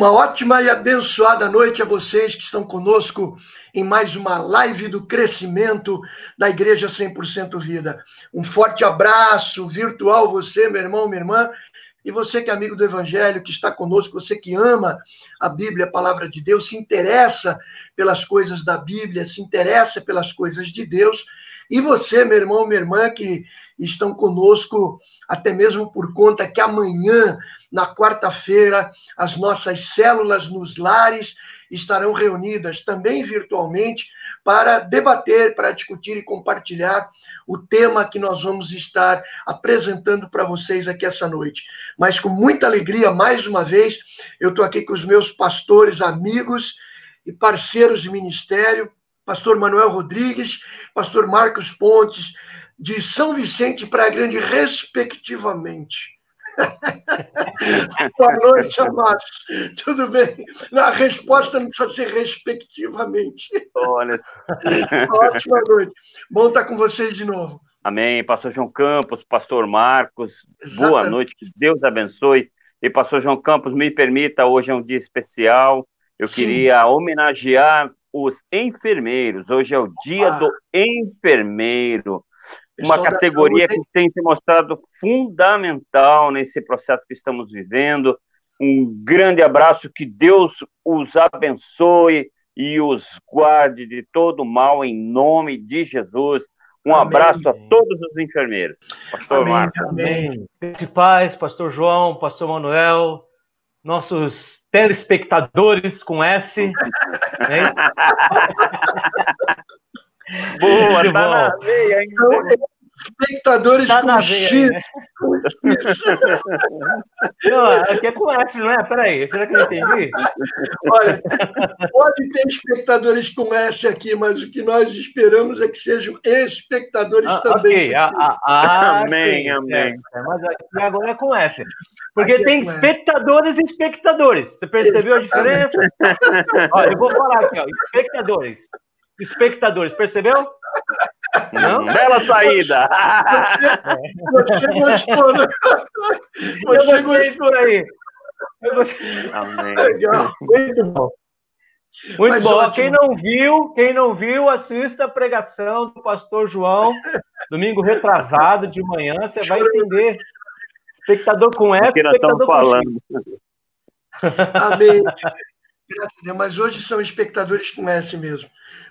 Uma ótima e abençoada noite a vocês que estão conosco em mais uma live do crescimento da Igreja 100% Vida. Um forte abraço virtual você, meu irmão, minha irmã, e você que é amigo do Evangelho, que está conosco, você que ama a Bíblia, a palavra de Deus, se interessa pelas coisas da Bíblia, se interessa pelas coisas de Deus, e você, meu irmão, minha irmã, que estão conosco até mesmo por conta que amanhã na quarta-feira, as nossas células nos lares estarão reunidas também virtualmente para debater, para discutir e compartilhar o tema que nós vamos estar apresentando para vocês aqui essa noite. Mas com muita alegria, mais uma vez, eu estou aqui com os meus pastores, amigos e parceiros de ministério, pastor Manuel Rodrigues, pastor Marcos Pontes, de São Vicente para a Grande, respectivamente. Boa noite, amados. Tudo bem? a resposta não precisa ser respectivamente. Olha. Ótima noite. Bom estar com vocês de novo. Amém. Pastor João Campos, Pastor Marcos, Exatamente. boa noite, que Deus abençoe. E Pastor João Campos, me permita, hoje é um dia especial. Eu Sim. queria homenagear os enfermeiros. Hoje é o dia ah. do enfermeiro uma categoria que tem se mostrado fundamental nesse processo que estamos vivendo. Um grande abraço, que Deus os abençoe e os guarde de todo mal em nome de Jesus. Um amém, abraço a todos os enfermeiros. Pastor amém, Marcos. Amém. Paz, Pastor João, Pastor Manuel, nossos telespectadores com S. Boa, tá na veia. Então, espectadores tá com X. Né? não, aqui é com S, não é? Peraí, será que eu entendi? Olha, pode ter espectadores com S aqui, mas o que nós esperamos é que sejam espectadores ah, também. Ok, ah, ah, ah amém, sim, amém. É, mas aqui agora é com S. Porque aqui é tem é espectadores S. e espectadores. Você percebeu Exatamente. a diferença? Olha, eu vou falar aqui, ó, espectadores espectadores, percebeu? Não? Bela saída! Você, né? Você gostou por aí. Amém. Legal. Muito bom. Muito Mas bom. Ótimo. Quem não viu, quem não viu, assista a pregação do pastor João, domingo retrasado de manhã, você vai entender. Espectador com F, espectador falando. Amém. Mas hoje são espectadores com S mesmo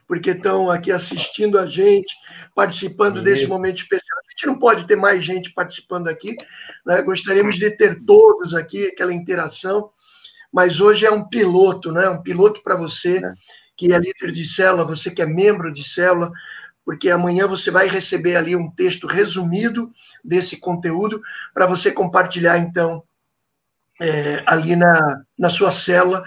porque estão aqui assistindo a gente, participando desse momento especial. A gente não pode ter mais gente participando aqui, né? gostaríamos de ter todos aqui, aquela interação, mas hoje é um piloto, né? um piloto para você é. que é líder de célula, você que é membro de célula, porque amanhã você vai receber ali um texto resumido desse conteúdo para você compartilhar, então, é, ali na, na sua célula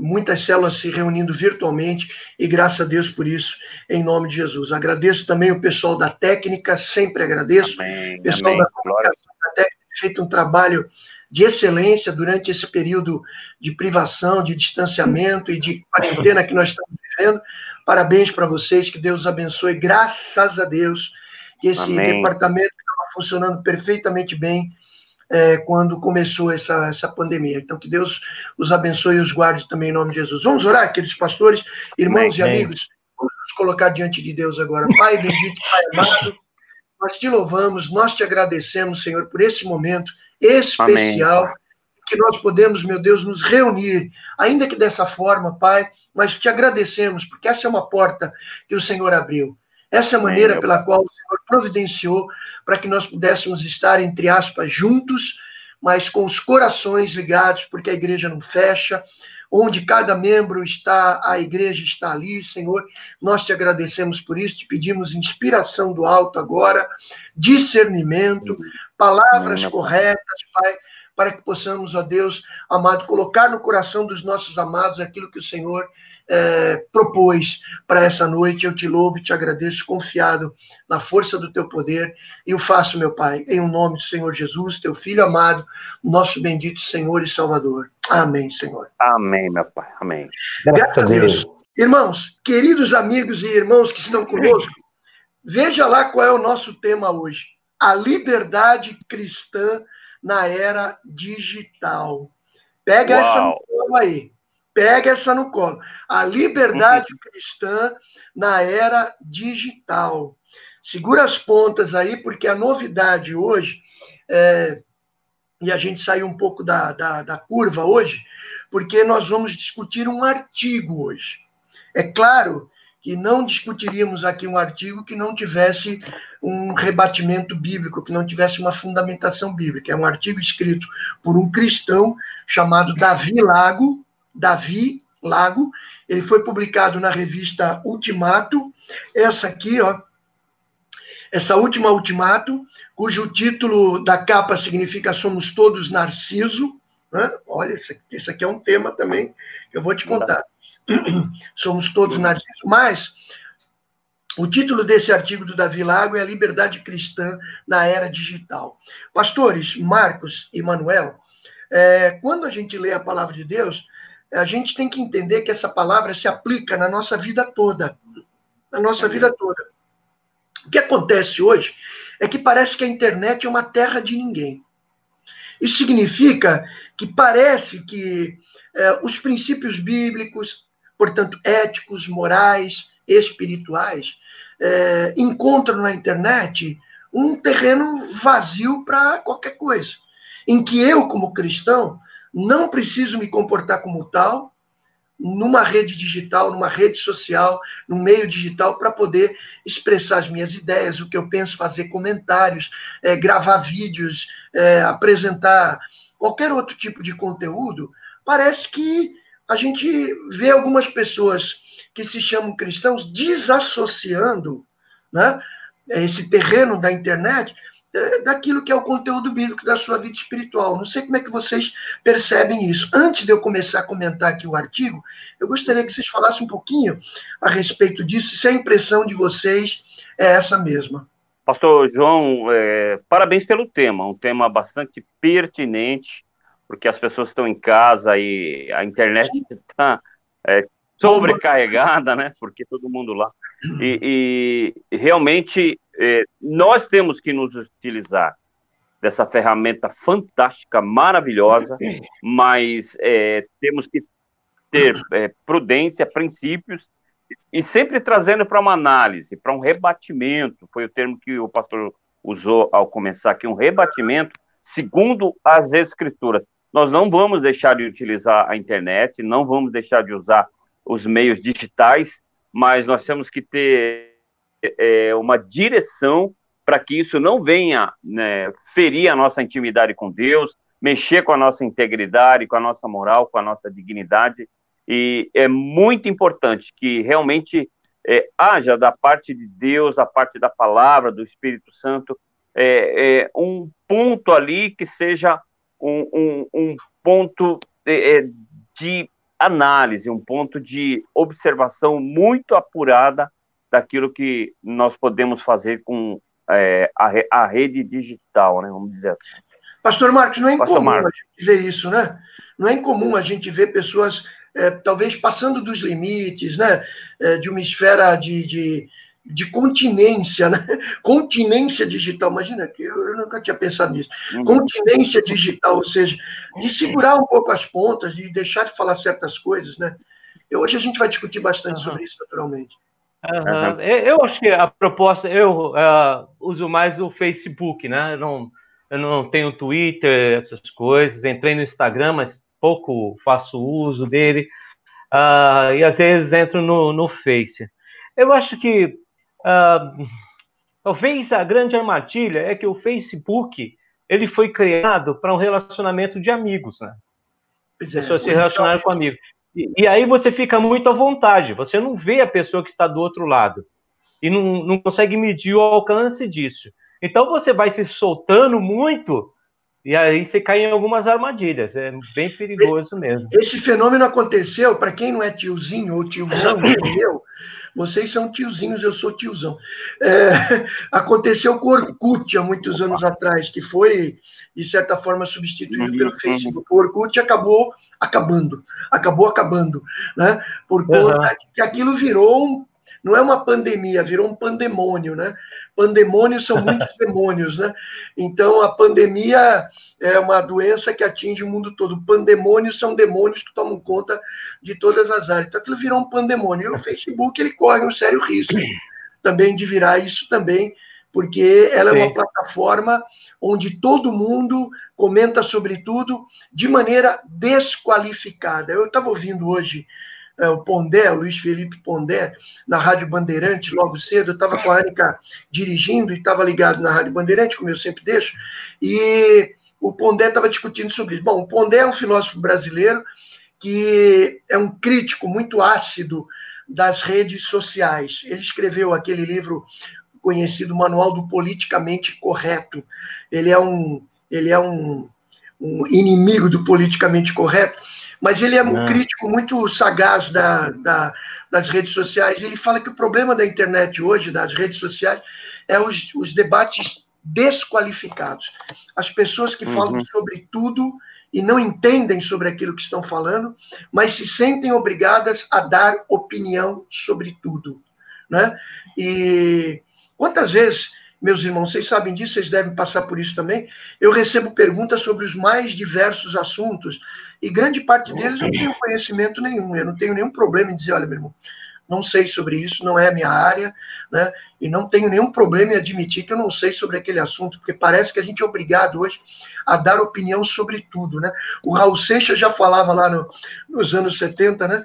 muitas células se reunindo virtualmente e graças a Deus por isso, em nome de Jesus. Agradeço também o pessoal da técnica, sempre agradeço. Amém, pessoal amém, da comunicação da técnica feito um trabalho de excelência durante esse período de privação, de distanciamento e de quarentena que nós estamos vivendo. Parabéns para vocês, que Deus abençoe, graças a Deus, que esse amém. departamento estava funcionando perfeitamente bem é, quando começou essa, essa pandemia. Então, que Deus os abençoe e os guarde também em nome de Jesus. Vamos orar, queridos pastores, irmãos e amigos. Vamos nos colocar diante de Deus agora. Pai bendito, Pai amado, nós te louvamos, nós te agradecemos, Senhor, por esse momento especial. Amém. Que nós podemos, meu Deus, nos reunir, ainda que dessa forma, Pai, mas te agradecemos, porque essa é uma porta que o Senhor abriu. Essa maneira pela qual o Senhor providenciou para que nós pudéssemos estar, entre aspas, juntos, mas com os corações ligados, porque a igreja não fecha. Onde cada membro está, a igreja está ali, Senhor. Nós te agradecemos por isso, te pedimos inspiração do alto agora, discernimento, palavras corretas, Pai, para que possamos, ó Deus amado, colocar no coração dos nossos amados aquilo que o Senhor é, propôs para essa noite. Eu te louvo e te agradeço, confiado na força do teu poder, e o faço, meu Pai, em o nome do Senhor Jesus, teu Filho amado, nosso bendito Senhor e Salvador. Amém, Senhor. Amém, meu Pai. Amém. Graças a Deus. Irmãos, queridos amigos e irmãos que estão conosco, veja lá qual é o nosso tema hoje: a liberdade cristã na era digital. Pega Uau. essa aí. Pega essa no colo. A liberdade cristã na era digital. Segura as pontas aí, porque a novidade hoje, é, e a gente saiu um pouco da, da, da curva hoje, porque nós vamos discutir um artigo hoje. É claro que não discutiríamos aqui um artigo que não tivesse um rebatimento bíblico, que não tivesse uma fundamentação bíblica. É um artigo escrito por um cristão chamado Davi Lago, Davi Lago. Ele foi publicado na revista Ultimato. Essa aqui, ó, essa última Ultimato, cujo título da capa significa Somos Todos Narciso. Né? Olha, esse aqui é um tema também que eu vou te contar. Somos todos narcisos. Mas o título desse artigo do Davi Lago é a liberdade cristã na era digital. Pastores, Marcos e Manuel, é, quando a gente lê a palavra de Deus, a gente tem que entender que essa palavra se aplica na nossa vida toda. Na nossa vida toda. O que acontece hoje é que parece que a internet é uma terra de ninguém. Isso significa que parece que é, os princípios bíblicos, portanto, éticos, morais, espirituais, é, encontram na internet um terreno vazio para qualquer coisa, em que eu, como cristão, não preciso me comportar como tal numa rede digital, numa rede social, no meio digital, para poder expressar as minhas ideias, o que eu penso, fazer comentários, é, gravar vídeos, é, apresentar qualquer outro tipo de conteúdo. Parece que a gente vê algumas pessoas que se chamam cristãos desassociando né, esse terreno da internet daquilo que é o conteúdo bíblico da sua vida espiritual. Não sei como é que vocês percebem isso. Antes de eu começar a comentar aqui o artigo, eu gostaria que vocês falassem um pouquinho a respeito disso, se a impressão de vocês é essa mesma. Pastor João, é, parabéns pelo tema, um tema bastante pertinente porque as pessoas estão em casa e a internet está é, sobrecarregada, né? Porque todo mundo lá. E, e realmente é, nós temos que nos utilizar dessa ferramenta fantástica, maravilhosa, mas é, temos que ter é, prudência, princípios e sempre trazendo para uma análise, para um rebatimento. Foi o termo que o pastor usou ao começar aqui, um rebatimento segundo as escrituras nós não vamos deixar de utilizar a internet, não vamos deixar de usar os meios digitais, mas nós temos que ter é, uma direção para que isso não venha né, ferir a nossa intimidade com Deus, mexer com a nossa integridade, com a nossa moral, com a nossa dignidade. E é muito importante que realmente é, haja da parte de Deus, da parte da palavra, do Espírito Santo, é, é um ponto ali que seja um, um, um ponto é, é, de análise, um ponto de observação muito apurada daquilo que nós podemos fazer com é, a, a, rede digital, né? Vamos dizer assim. Pastor Marcos, não é incomum Marcos. a gente ver isso, né? Não é incomum a gente ver pessoas é, talvez passando dos limites, né? É, de uma esfera de, de de continência, né? Continência digital, imagina que eu, eu, nunca tinha pensado nisso. Uhum. Continência digital, ou seja, de segurar um pouco as pontas, de deixar de falar certas coisas, né? Hoje a gente vai discutir bastante uhum. sobre isso, naturalmente. Uhum. Eu acho que a proposta, eu uh, uso mais o Facebook, né? Eu não, eu não tenho Twitter, essas coisas. Entrei no Instagram, mas pouco faço uso dele. Uh, e às vezes entro no, no Face. Eu acho que Uh, talvez a grande armadilha é que o Facebook ele foi criado para um relacionamento de amigos, né? É, Pessoas se relacionarem com amigos. E, e, aí você fica muito à vontade, você não vê a pessoa que está do outro lado e não, não consegue medir o alcance disso. Então você vai se soltando muito e aí você cai em algumas armadilhas. É bem perigoso mesmo. Esse fenômeno aconteceu, para quem não é tiozinho ou tiozão, eu, vocês são tiozinhos, eu sou tiozão. É, aconteceu com o Orkut há muitos anos atrás, que foi, de certa forma, substituído pelo uhum. Facebook. O Orkut acabou acabando, acabou acabando, né? Por conta uhum. que aquilo virou um, não é uma pandemia, virou um pandemônio, né? Pandemônios são muitos demônios, né? Então, a pandemia é uma doença que atinge o mundo todo. Pandemônios são demônios que tomam conta de todas as áreas. Então, aquilo virou um pandemônio. E o Facebook, ele corre um sério risco também de virar isso também, porque ela Sim. é uma plataforma onde todo mundo comenta sobre tudo de maneira desqualificada. Eu estava ouvindo hoje é, o Pondé, o Luiz Felipe Pondé, na Rádio Bandeirante, logo cedo. Eu estava com a Anica dirigindo e estava ligado na Rádio Bandeirante, como eu sempre deixo, e o Pondé estava discutindo sobre isso. Bom, o Pondé é um filósofo brasileiro que é um crítico muito ácido das redes sociais. Ele escreveu aquele livro conhecido Manual do Politicamente Correto. Ele é um, ele é um, um inimigo do politicamente correto mas ele é um crítico muito sagaz da, da, das redes sociais. Ele fala que o problema da internet hoje, das redes sociais, é os, os debates desqualificados. As pessoas que uhum. falam sobre tudo e não entendem sobre aquilo que estão falando, mas se sentem obrigadas a dar opinião sobre tudo. Né? E quantas vezes meus irmãos, vocês sabem disso, vocês devem passar por isso também. Eu recebo perguntas sobre os mais diversos assuntos e grande parte deles eu não tenho conhecimento nenhum. Eu não tenho nenhum problema em dizer, olha, meu irmão, não sei sobre isso, não é a minha área, né? E não tenho nenhum problema em admitir que eu não sei sobre aquele assunto, porque parece que a gente é obrigado hoje a dar opinião sobre tudo, né? O Raul Seixas já falava lá no, nos anos 70, né?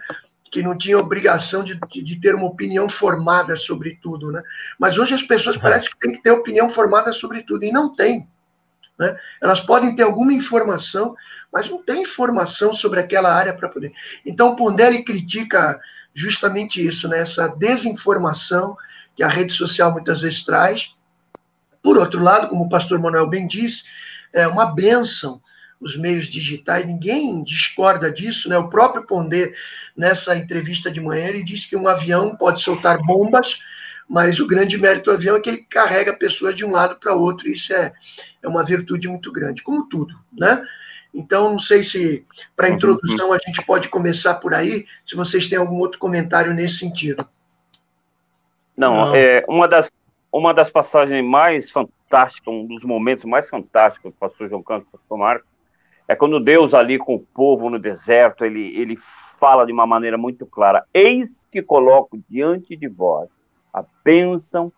Que não tinha obrigação de, de, ter uma opinião formada sobre tudo, né? Mas hoje as pessoas parecem que têm que ter opinião formada sobre tudo, e não tem. Né? Elas podem ter alguma informação, mas não tem informação sobre aquela área para poder. Então, o Pondelli critica justamente isso, né? essa desinformação que a rede social muitas vezes traz. Por outro lado, como o pastor Manuel bem disse, é uma benção os meios digitais, ninguém discorda disso, né? O próprio Pondé, nessa entrevista de manhã, ele disse que um avião pode soltar bombas, mas o grande mérito do avião é que ele carrega pessoas de um lado para outro, e isso é, é uma virtude muito grande, como tudo, né? Então, não sei se, para introdução, a gente pode começar por aí, se vocês têm algum outro comentário nesse sentido. Não, não. É, uma, das, uma das passagens mais fantásticas, um dos momentos mais fantásticos do pastor João Campos, pastor Marcos, é quando Deus ali com o povo no deserto, ele, ele fala de uma maneira muito clara: Eis que coloco diante de vós a bênção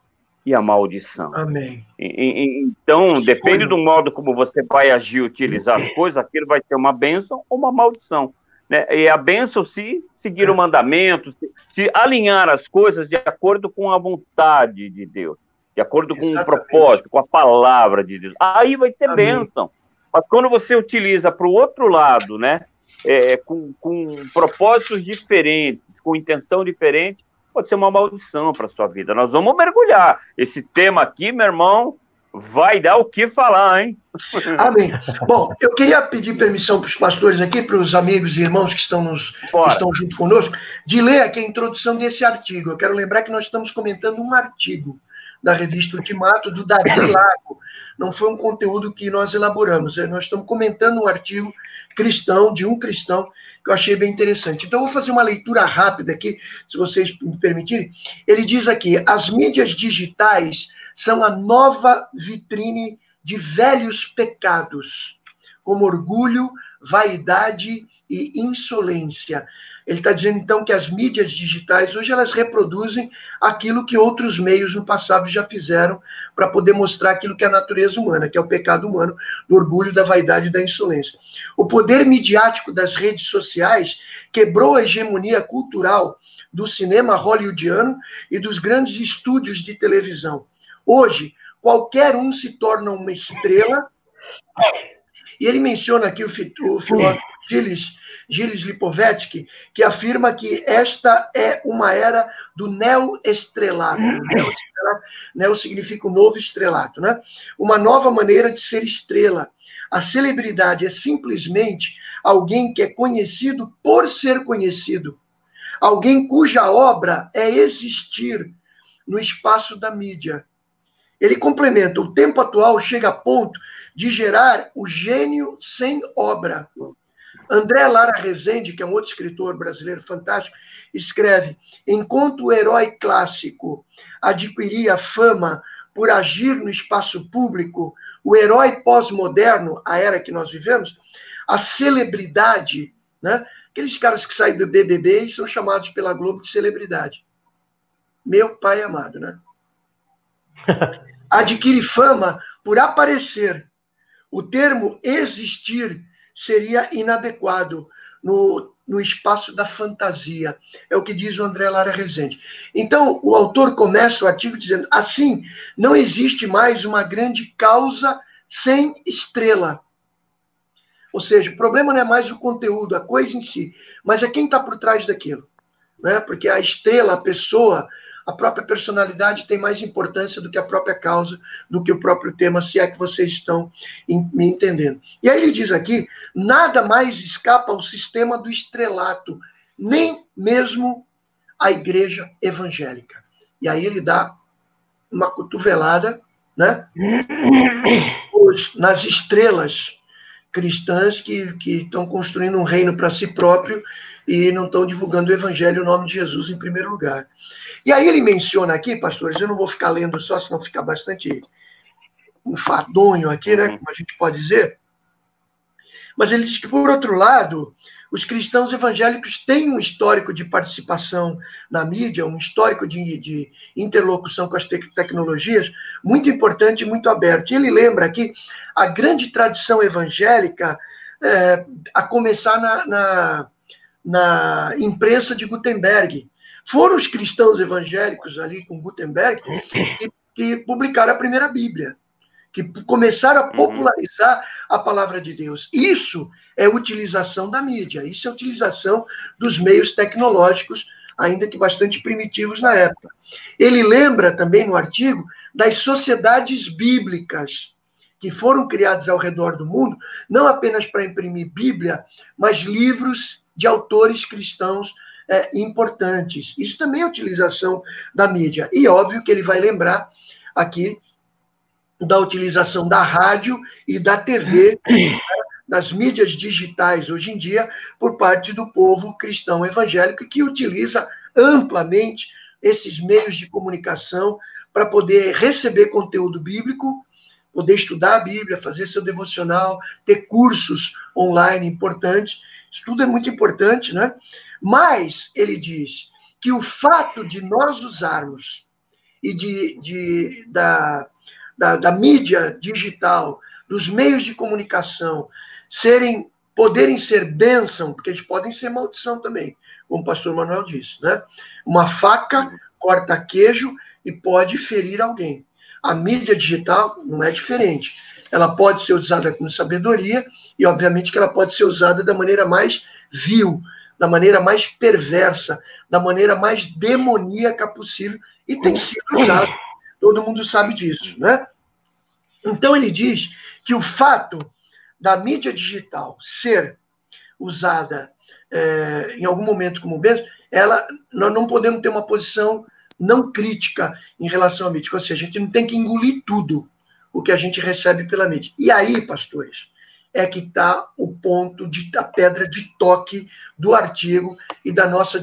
e a maldição. Amém. E, e, então, depende do modo como você vai agir, utilizar as coisas, aquilo vai ter uma bênção ou uma maldição. Né? E a bênção se seguir é. o mandamento, se, se, alinhar as coisas de acordo com a vontade de Deus, de acordo com Exatamente. o propósito, com a palavra de Deus. Aí vai ser Amém. bênção. Mas quando você utiliza para o outro lado, né, é, com, com propósitos diferentes, com intenção diferente, pode ser uma maldição para a sua vida. Nós vamos mergulhar. Esse tema aqui, meu irmão, vai dar o que falar, hein? Amém. Bom, eu queria pedir permissão para os pastores aqui, para os amigos e irmãos que estão, nos, que estão junto conosco, de ler aqui a introdução desse artigo. Eu quero lembrar que nós estamos comentando um artigo da revista Ultimato, do Davi Lago. Não foi um conteúdo que nós elaboramos, é, nós estamos comentando um artigo cristão, de um cristão, que eu achei bem interessante. Então, eu vou fazer uma leitura rápida aqui, se vocês me permitirem. Ele diz aqui: as mídias digitais são a nova vitrine de velhos pecados, como orgulho, vaidade e insolência. Ele está dizendo, então, que as mídias digitais hoje elas reproduzem aquilo que outros meios no passado já fizeram para poder mostrar aquilo que é a natureza humana, que é o pecado humano, do orgulho, da vaidade e da insolência. O poder midiático das redes sociais quebrou a hegemonia cultural do cinema hollywoodiano e dos grandes estúdios de televisão. Hoje, qualquer um se torna uma estrela. E ele menciona aqui o, o filósofo Gilles Gilles Lipovetsky, que afirma que esta é uma era do neo-estrelato. Neo-estrelato neo significa o novo estrelato, né? Uma nova maneira de ser estrela. A celebridade é simplesmente alguém que é conhecido por ser conhecido. Alguém cuja obra é existir no espaço da mídia. Ele complementa: o tempo atual chega a ponto de gerar o gênio sem obra. André Lara Rezende, que é um outro escritor brasileiro fantástico, escreve: enquanto o herói clássico adquiria fama por agir no espaço público, o herói pós-moderno, a era que nós vivemos, a celebridade, né? aqueles caras que saem do BBB e são chamados pela Globo de celebridade. Meu pai amado, né? Adquire fama por aparecer. O termo existir seria inadequado no, no espaço da fantasia. É o que diz o André Lara Rezende. Então, o autor começa o artigo dizendo: assim, não existe mais uma grande causa sem estrela. Ou seja, o problema não é mais o conteúdo, a coisa em si, mas é quem está por trás daquilo. Né? Porque a estrela, a pessoa, a própria personalidade tem mais importância do que a própria causa, do que o próprio tema, se é que vocês estão me entendendo. E aí ele diz aqui: nada mais escapa ao sistema do estrelato, nem mesmo a igreja evangélica. E aí ele dá uma cotovelada né, nas estrelas cristãs que, que estão construindo um reino para si próprio e não estão divulgando o evangelho, o nome de Jesus em primeiro lugar. E aí ele menciona aqui, pastores, eu não vou ficar lendo só, senão fica bastante enfadonho aqui, né, como a gente pode dizer. Mas ele diz que, por outro lado, os cristãos evangélicos têm um histórico de participação na mídia, um histórico de, de interlocução com as te tecnologias muito importante e muito aberto. E ele lembra aqui a grande tradição evangélica, é, a começar na, na, na imprensa de Gutenberg. Foram os cristãos evangélicos ali com Gutenberg que, que publicaram a primeira Bíblia que começaram a uhum. popularizar a palavra de Deus. Isso é utilização da mídia, isso é utilização dos meios tecnológicos, ainda que bastante primitivos na época. Ele lembra também no artigo das sociedades bíblicas que foram criadas ao redor do mundo, não apenas para imprimir Bíblia, mas livros de autores cristãos é, importantes. Isso também é utilização da mídia. E óbvio que ele vai lembrar aqui da utilização da rádio e da TV, né, das mídias digitais hoje em dia, por parte do povo cristão evangélico, que utiliza amplamente esses meios de comunicação para poder receber conteúdo bíblico, poder estudar a Bíblia, fazer seu devocional, ter cursos online importantes. Isso tudo é muito importante, né? Mas ele diz que o fato de nós usarmos e de, de da, da, da mídia digital, dos meios de comunicação, serem poderem ser bênção, porque eles podem ser maldição também, como o pastor Manuel disse, né? Uma faca corta queijo e pode ferir alguém. A mídia digital não é diferente. Ela pode ser usada com sabedoria e, obviamente, que ela pode ser usada da maneira mais vil, da maneira mais perversa, da maneira mais demoníaca possível e tem sido usada Todo mundo sabe disso, né? Então ele diz que o fato da mídia digital ser usada é, em algum momento como bênção, ela, nós não podemos ter uma posição não crítica em relação à mídia. Ou seja, a gente não tem que engolir tudo o que a gente recebe pela mídia. E aí, pastores, é que está o ponto de a pedra de toque do artigo e da nossa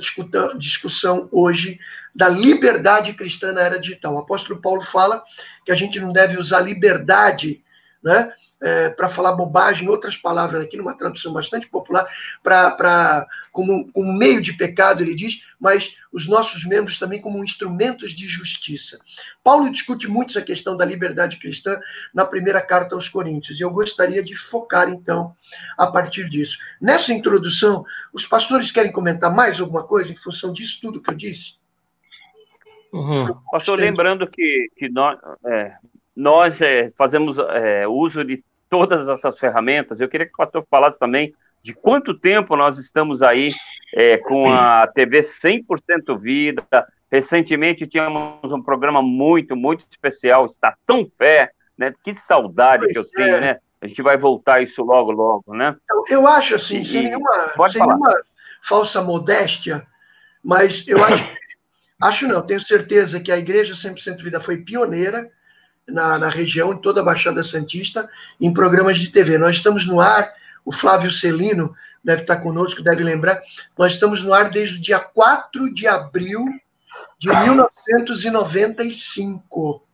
discussão hoje da liberdade cristã na era digital. O apóstolo Paulo fala que a gente não deve usar liberdade né, é, para falar bobagem, outras palavras aqui, numa tradução bastante popular, para como, como meio de pecado, ele diz, mas os nossos membros também como instrumentos de justiça. Paulo discute muito essa questão da liberdade cristã na primeira carta aos Coríntios, e eu gostaria de focar, então, a partir disso. Nessa introdução, os pastores querem comentar mais alguma coisa em função disso tudo que eu disse? Uhum. Pastor, lembrando que, que nós, é, nós é, fazemos é, uso de todas essas ferramentas. Eu queria que o pastor falasse também de quanto tempo nós estamos aí é, com a TV 100% Vida. Recentemente tínhamos um programa muito, muito especial, Está Tão Fé, né? Que saudade que eu tenho, é. né? A gente vai voltar isso logo, logo, né? Eu, eu acho assim, e, sem nenhuma, sem nenhuma falsa modéstia, mas eu acho Acho não, tenho certeza que a Igreja 100% Vida foi pioneira na, na região, em toda a Baixada Santista, em programas de TV. Nós estamos no ar, o Flávio Celino deve estar conosco, deve lembrar. Nós estamos no ar desde o dia 4 de abril de 1995.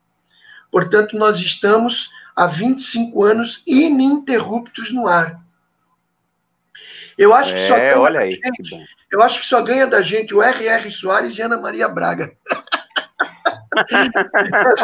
Portanto, nós estamos há 25 anos ininterruptos no ar. Eu acho que só é, ganha olha aí, gente, eu acho que só ganha da gente o R.R. Soares e Ana Maria Braga. é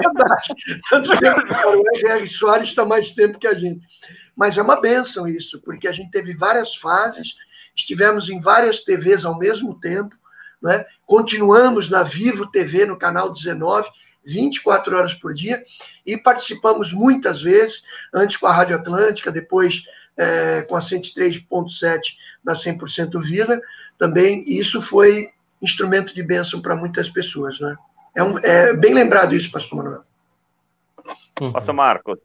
verdade. Tanto que o R.R. Soares está mais tempo que a gente. Mas é uma benção isso, porque a gente teve várias fases, estivemos em várias TVs ao mesmo tempo, né? continuamos na Vivo TV, no canal 19, 24 horas por dia, e participamos muitas vezes, antes com a Rádio Atlântica, depois é, com a 103.7 da 100% Vida, também, e isso foi instrumento de bênção para muitas pessoas. Né? É, um, é bem lembrado isso, pastor Manuel. Uhum. Pastor Marcos.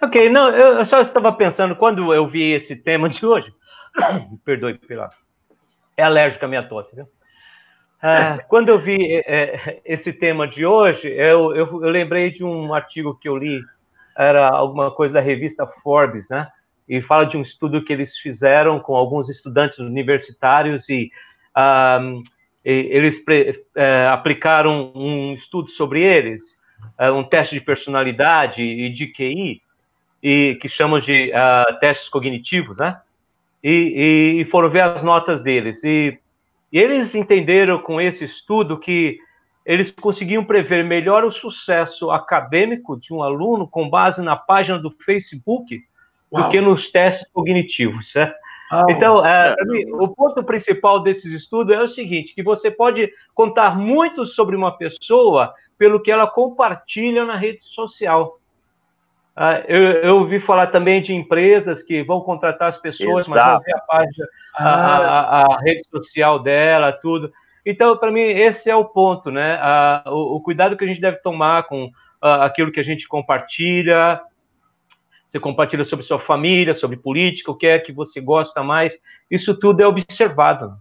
Ok, não, eu só estava pensando, quando eu vi esse tema de hoje, perdoe pela. É alérgica a minha tosse, viu? Ah, quando eu vi é, é, esse tema de hoje, eu, eu, eu, lembrei de um artigo que eu li, era alguma coisa da revista Forbes, né? E fala de um estudo que eles fizeram com alguns estudantes universitários e, eles pre, é, aplicaram um estudo sobre eles, é, um teste de personalidade e de QI, e que chamam de uh, testes cognitivos, né? E, e, foram ver as notas deles. E e eles entenderam com esse estudo que eles conseguiam prever melhor o sucesso acadêmico de um aluno com base na página do Facebook Uau. do que nos testes cognitivos. Né? Então, é, o ponto principal desses estudos é o seguinte: que você pode contar muito sobre uma pessoa pelo que ela compartilha na rede social. Ah, eu, eu ouvi falar também de empresas que vão contratar as pessoas, Exato. mas não ver a página, a, a, ah. a, rede social dela, tudo. Então, para mim, esse é o ponto, né? o, o, cuidado que a gente deve tomar com aquilo que a gente compartilha. Você compartilha sobre sua família, sobre política, o que é que você gosta mais. Isso tudo é observado.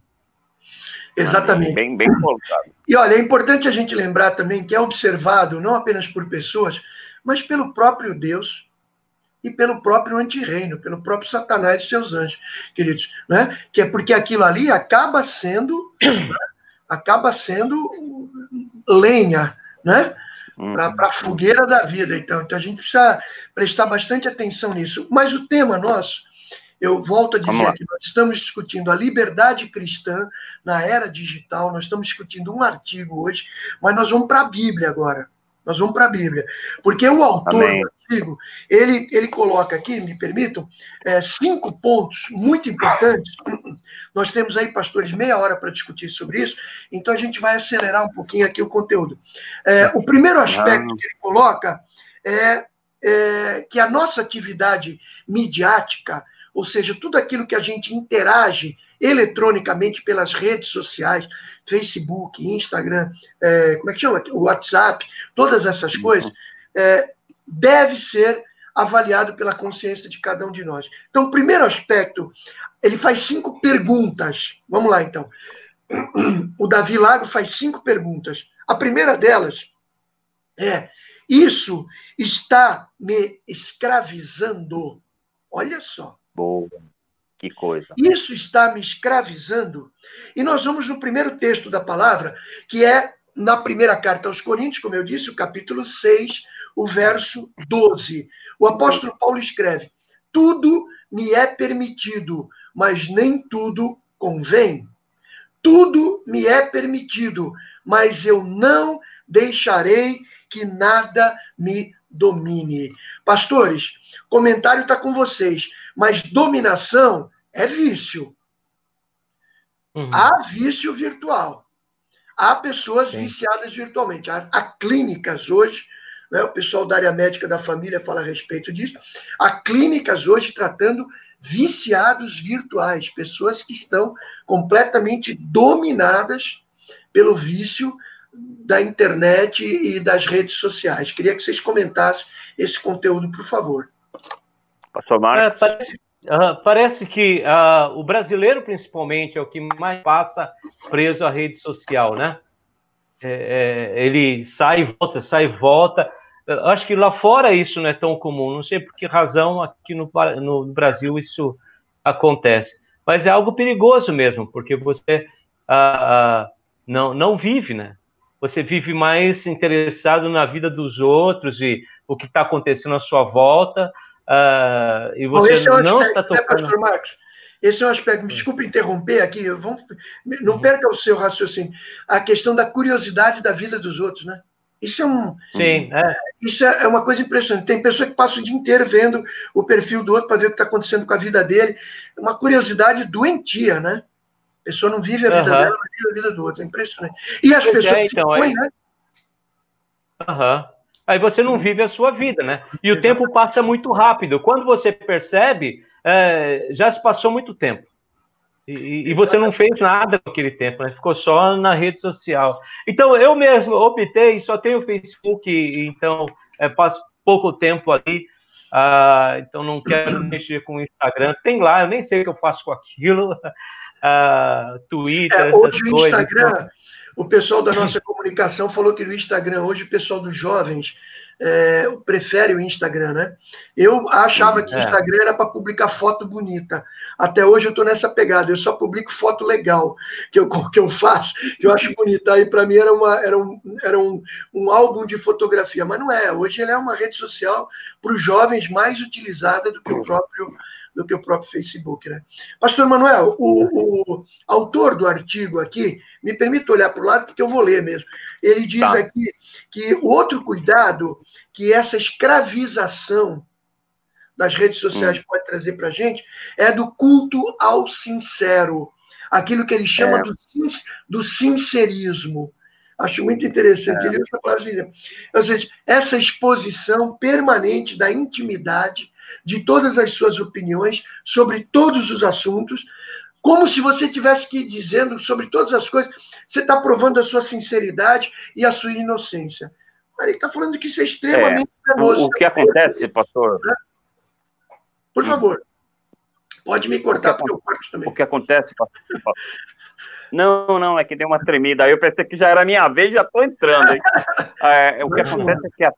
Exatamente. Bem, bem colocado. E olha, é importante a gente lembrar também que é observado não apenas por pessoas, mas pelo próprio Deus e pelo próprio antirreino, pelo próprio Satanás e seus anjos, queridos, né? Que é porque aquilo ali acaba sendo acaba sendo lenha, né? Para a fogueira da vida. Então, então, a gente precisa prestar bastante atenção nisso. Mas o tema nosso, eu volto a dizer que nós estamos discutindo a liberdade cristã na era digital, nós estamos discutindo um artigo hoje, mas nós vamos para a Bíblia agora. Nós vamos para a Bíblia. Porque o autor Amém. do artigo, ele, ele coloca aqui, me permitam, é, cinco pontos muito importantes. Nós temos aí, pastores, meia hora para discutir sobre isso, então a gente vai acelerar um pouquinho aqui o conteúdo. É, o primeiro aspecto que ele coloca é, é que a nossa atividade midiática, ou seja, tudo aquilo que a gente interage eletronicamente pelas redes sociais, Facebook, Instagram, é, como é que chama? O WhatsApp, todas essas uhum. coisas, é, deve ser avaliado pela consciência de cada um de nós. Então, o primeiro aspecto, ele faz cinco perguntas. Vamos lá, então. O Davi Lago faz cinco perguntas. A primeira delas é: Isso está me escravizando? Olha só. Boa. Que coisa. Isso está me escravizando. E nós vamos no primeiro texto da palavra, que é na primeira carta aos Coríntios, como eu disse, o capítulo 6, o verso 12. O apóstolo Paulo escreve: Tudo me é permitido, mas nem tudo convém. Tudo me é permitido, mas eu não deixarei que nada me domine. Pastores, comentário está com vocês. Mas dominação é vício. Uhum. Há vício virtual. Há pessoas Sim. viciadas virtualmente. Há, há clínicas hoje, né, o pessoal da área médica da família fala a respeito disso. Há clínicas hoje tratando viciados virtuais, pessoas que estão completamente dominadas pelo vício da internet e das redes sociais. Queria que vocês comentassem esse conteúdo, por favor. Pastor Marcos. É, parece, uh, parece, que uh, o brasileiro, principalmente, é o que mais passa preso à rede social, né? É, é, ele sai e volta, sai e volta. Eu acho que lá fora isso não é tão comum. Não sei por que razão aqui no, no Brasil isso acontece. mas é algo perigoso mesmo, porque você ah, não, não vive, né? Você vive mais interessado na vida dos outros e o que está acontecendo à sua volta, ah, e você Bom, é não está né, tocando... Pastor Marcos? Esse é um aspecto, me desculpe interromper aqui, vamos, não uhum. perca o seu raciocínio. A questão da curiosidade da vida dos outros, né? Isso é um. Sim, é. Isso é uma coisa impressionante. Tem pessoa que passa o dia inteiro vendo o perfil do outro para ver o que está acontecendo com a vida dele. É uma curiosidade doentia, né? A pessoa não vive a vida uhum. dela, mas vive a vida do outro. É impressionante. E as pessoas é, então, aí... né? Uhum. Aí você não vive a sua vida, né? E o Exatamente. tempo passa muito rápido. Quando você percebe, é, já se passou muito tempo. E, e, você não fez nada com aquele tempo, né? Ficou só na rede social. Então, eu mesmo optei, só tenho o Facebook, então é, passo pouco tempo ali, uh, então não quero mexer com o Instagram. Tem lá, eu nem sei o que eu faço com aquilo. Uh, Twitter, é, hoje o Instagram, então... o pessoal da nossa comunicação falou que no Instagram, hoje o pessoal dos jovens é, prefere o Instagram, né? Eu achava que o é. Instagram era para publicar foto bonita. Até hoje eu estou nessa pegada. Eu só publico foto legal que eu, que eu faço, que eu acho bonita. Aí para mim era, uma, era, um, era um, um álbum de fotografia, mas não é. Hoje ele é uma rede social para os jovens mais utilizada do que o próprio do que o próprio Facebook. Né? Pastor Manuel, o, o autor do artigo aqui, me permita olhar para o lado, porque eu vou ler mesmo. Ele diz tá. aqui que o outro cuidado que essa escravização das redes sociais hum. pode trazer para a gente é do culto ao sincero, aquilo que ele chama é. do, do sincerismo. Acho muito interessante. É. Ele usa a palavra Ou seja, essa exposição permanente da intimidade de todas as suas opiniões sobre todos os assuntos, como se você tivesse que ir dizendo sobre todas as coisas, você está provando a sua sinceridade e a sua inocência. Ele está falando que isso é extremamente é, penoso. O que acontece, pastor? Por favor, pode me cortar, porque eu corto também. O que acontece, pastor? Não, não, é que deu uma tremida. Aí eu pensei que já era minha vez, já estou entrando. É, o que acontece é que a,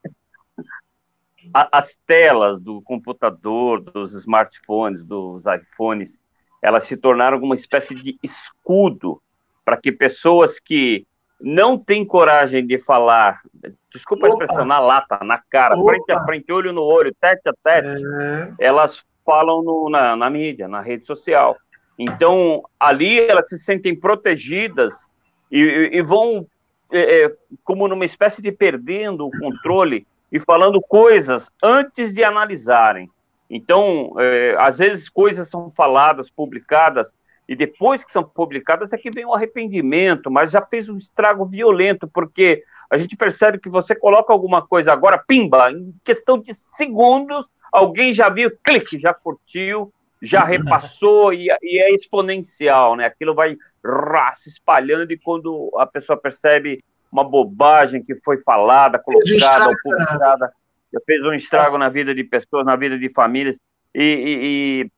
a, as telas do computador, dos smartphones, dos iPhones, elas se tornaram uma espécie de escudo para que pessoas que não têm coragem de falar, desculpa a expressão, na lata, na cara, Opa. frente a frente, olho no olho, tete a tete, é. elas falam no, na, na mídia, na rede social. Então, ali elas se sentem protegidas e, e vão, é, é, como numa espécie de perdendo o controle e falando coisas antes de analisarem. Então, é, às vezes coisas são faladas, publicadas, e depois que são publicadas é que vem o arrependimento, mas já fez um estrago violento, porque a gente percebe que você coloca alguma coisa agora, pimba, em questão de segundos, alguém já viu, clique, já curtiu, já repassou e, e, é exponencial, né? Aquilo vai rá, se espalhando e quando a pessoa percebe uma bobagem que foi falada, colocada ou publicada, fez um estrago na vida de pessoas, na vida de famílias. E, e, e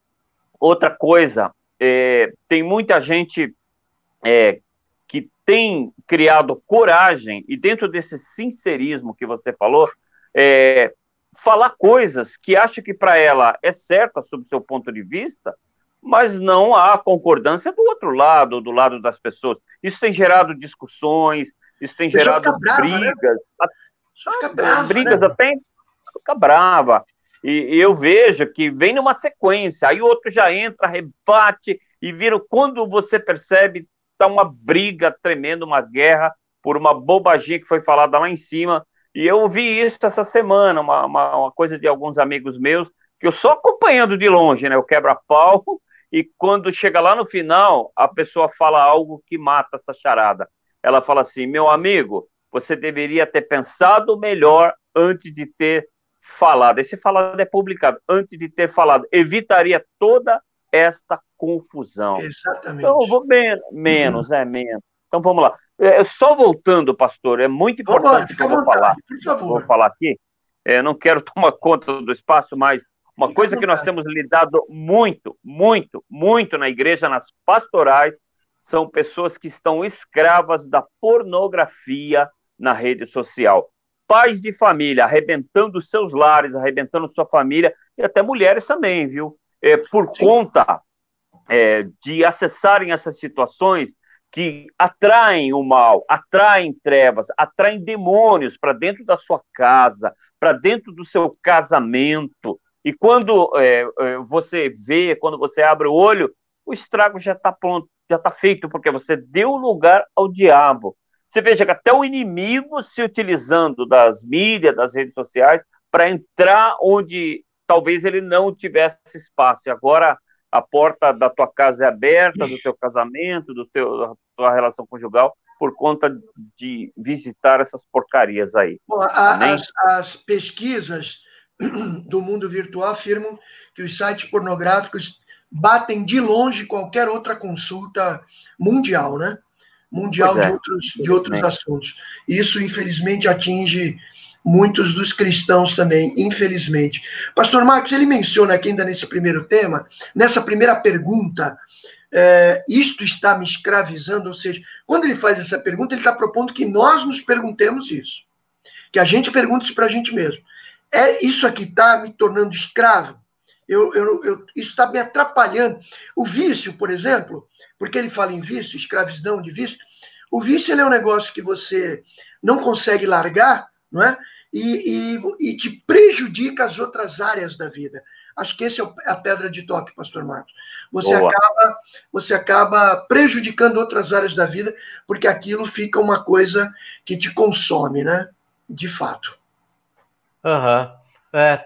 outra coisa, é, tem muita gente é, que tem criado coragem, e dentro desse sincerismo que você falou, é, falar coisas que acha que para ela é certa sob seu ponto de vista, mas não há concordância do outro lado, do lado das pessoas. Isso tem gerado discussões, isso tem gerado brava, né? brigas, né? brava, brigas né? até fica brava. E, e, eu vejo que vem numa sequência, aí o outro já entra, rebate, e vira, quando você percebe, tá uma briga tremenda, uma guerra, por uma bobaginha que foi falada lá em cima, e eu vi isso essa semana, uma, uma, uma coisa de alguns amigos meus, que eu só acompanhando de longe, né, o quebra-pau, e quando chega lá no final, a pessoa fala algo que mata essa charada ela fala assim: meu amigo, você deveria ter pensado melhor antes de ter falado. Esse falado é publicado, antes de ter falado. Evitaria toda esta confusão. Exatamente. Então, vou men menos, uhum. é menos. Então vamos lá. É, só voltando, pastor, é muito importante que eu vou falar. Vou falar aqui. É, não quero tomar conta do espaço, mas uma Fica coisa que nós temos lidado muito, muito, muito na igreja, nas pastorais, são pessoas que estão escravas da pornografia na rede social. Pais de família arrebentando seus lares, arrebentando sua família, e até mulheres também, viu? É, por Sim. conta é, de acessarem essas situações que atraem o mal, atraem trevas, atraem demônios para dentro da sua casa, para dentro do seu casamento. E quando é, é, você vê, quando você abre o olho, o estrago já está pronto, já está feito, porque você deu lugar ao diabo. Você veja que até o inimigo se utilizando das mídias, das redes sociais, para entrar onde talvez ele não tivesse espaço. E agora a porta da tua casa é aberta, do teu casamento, do teu, da tua relação conjugal, por conta de visitar essas porcarias aí. Bom, a, as, as, pesquisas do mundo virtual afirmam que os sites pornográficos batem de longe qualquer outra consulta mundial, né? Mundial é, de outros, de outros assuntos. Isso, infelizmente, atinge muitos dos cristãos também, infelizmente. Pastor Marcos, ele menciona aqui ainda nesse primeiro tema, nessa primeira pergunta, é, isto está me escravizando, ou seja, quando ele faz essa pergunta, ele está propondo que nós nos perguntemos isso. Que a gente pergunte isso para a gente mesmo. É isso aqui está me tornando escravo? Eu, eu, eu, isso está me atrapalhando. O vício, por exemplo, porque ele fala em vício, escravidão de vício, o vício é um negócio que você não consegue largar, não é? E, e, e te prejudica as outras áreas da vida. Acho que essa é a pedra de toque, pastor Marcos. Você acaba, você acaba prejudicando outras áreas da vida, porque aquilo fica uma coisa que te consome, né? De fato. Uhum. É,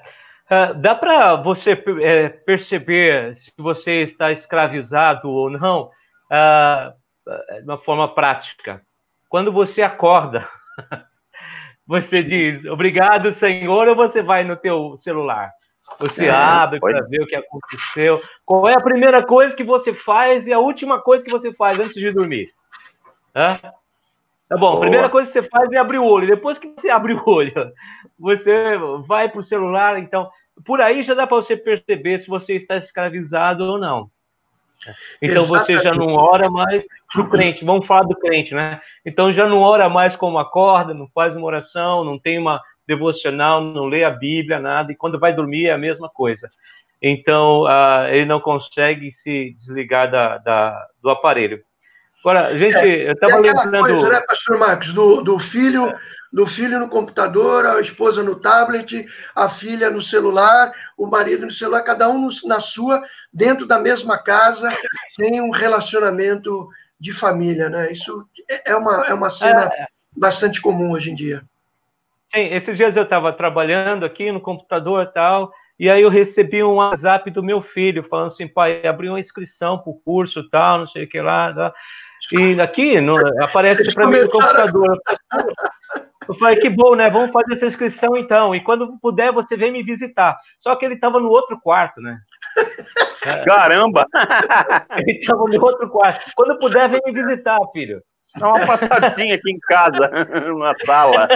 é, dá para você é, perceber se você está escravizado ou não é, de uma forma prática. Quando você acorda, você diz obrigado, Senhor, ou você vai no teu celular? Você é, abre para ver o que aconteceu. Qual é a primeira coisa que você faz e a última coisa que você faz antes de dormir? Hã? Tá bom, a primeira coisa que você faz é abrir o olho. Depois que você abre o olho, você vai para o celular. Então, por aí já dá para você perceber se você está escravizado ou não. Então Exatamente. você já não ora mais do crente. Vamos falar do crente, né? Então já não ora mais como acorda, não faz uma oração, não tem uma devocional, não lê a Bíblia, nada, e quando vai dormir é a mesma coisa. Então, uh, ele não consegue se desligar da, da do aparelho. Agora, gente, é, eu estava lembrando. Coisa, né, pastor Marcos, do, do filho. Do filho no computador, a esposa no tablet, a filha no celular, o marido no celular, cada um na sua, dentro da mesma casa, sem um relacionamento de família, né? Isso é uma, é uma cena é. bastante comum hoje em dia. Sim, esses dias eu estava trabalhando aqui no computador e tal, e aí eu recebi um WhatsApp do meu filho falando assim, pai, abri uma inscrição para o curso tal, não sei o que lá. Tal. E aqui no, aparece para mim no computador. Eu falei, que bom, né? Vamos fazer essa inscrição então. E quando puder, você vem me visitar. Só que ele estava no outro quarto, né? Caramba! Ele estava no outro quarto. Quando puder, vem me visitar, filho. Dá uma passadinha aqui em casa, na sala.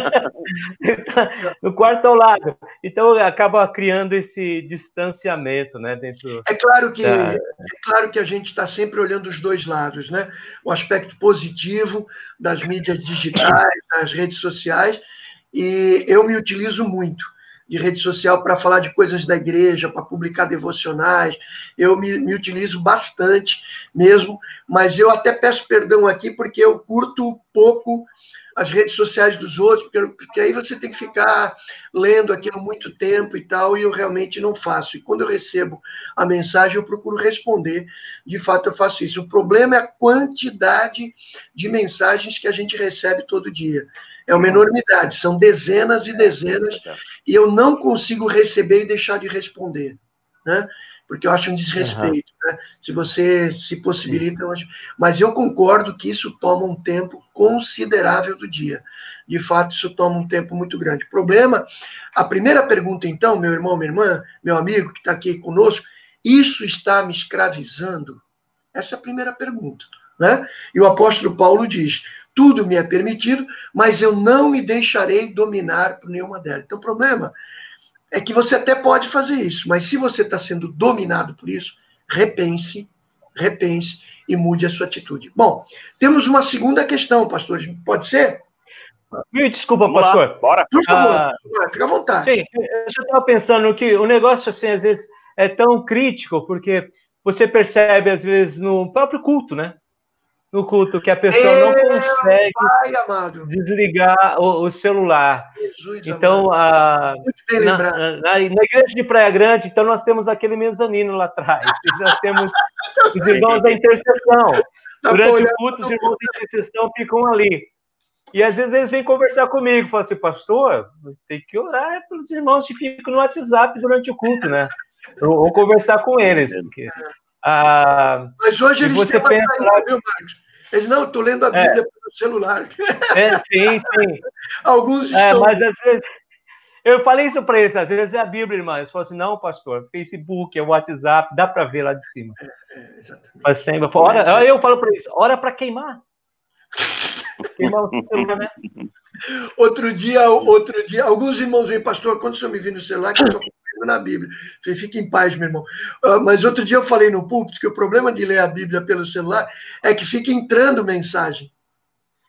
no quarto ao lado. Então acaba criando esse distanciamento, né? Dentro é claro que da... é claro que a gente está sempre olhando os dois lados, né? O aspecto positivo das mídias digitais, das redes sociais, e eu me utilizo muito de rede social para falar de coisas da igreja, para publicar devocionais. Eu me, me, utilizo bastante mesmo, mas eu até peço perdão aqui porque eu curto pouco as redes sociais dos outros, porque, porque aí você tem que ficar lendo aquilo muito tempo e tal, e eu realmente não faço. E quando eu recebo a mensagem, eu procuro responder. De fato, eu faço isso. O problema é a quantidade de mensagens que a gente recebe todo dia é uma enormidade, são dezenas e dezenas, e eu não consigo receber e deixar de responder, né? Porque eu acho um desrespeito, uhum. né? Se você se possibilita, eu acho... mas eu concordo que isso toma um tempo considerável do dia. De fato, isso toma um tempo muito grande. Problema, a primeira pergunta, então, meu irmão, minha irmã, meu amigo que está aqui conosco, isso está me escravizando? Essa é a primeira pergunta. Né? E o apóstolo Paulo diz: tudo me é permitido, mas eu não me deixarei dominar por nenhuma delas. Então, o problema é que você até pode fazer isso, mas se você está sendo dominado por isso, repense, repense e mude a sua atitude. Bom, temos uma segunda questão, pastor. Pode ser? Me desculpa, Vamos pastor. Lá, bora. Por favor, ah, fica à vontade. Sim, eu já estava pensando que o negócio, assim, às vezes é tão crítico, porque você percebe, às vezes, no próprio culto, né? No culto, que a pessoa não consegue pai, desligar o, o celular. Jesus, então, a, na, na, na, igreja de Praia Grande, então, nós temos aquele mezanino lá atrás. nós temos os irmãos da intercessão. Tá Durante o culto, os irmãos da intercessão ficam ali. E às vezes eles vêm conversar comigo, falam assim, pastor, tem que orar pelos irmãos que ficam no WhatsApp durante o culto, né? Ou, conversar com eles. Porque, ah, Mas hoje eles você pensa, saída, viu, Marcos? Eles não, estou lendo a é. Bíblia é, pelo celular. É, sim, sim. Alguns é, estão. É, mas às vezes. Eu falei isso para eles, às vezes é a Bíblia, irmã. Eles falaram assim: não, pastor, Facebook, é WhatsApp, dá para ver lá de cima. É, é, exatamente. Mas sempre, ora, eu falo para eles: ora para queimar. queimar o celular, né? Outro dia, outro dia, alguns irmãos vêm, pastor, quando o senhor me vir no celular, que eu estou na Bíblia. Falei, fique em paz, meu irmão. Uh, mas outro dia eu falei no púlpito que o problema de ler a Bíblia pelo celular é que fica entrando mensagem.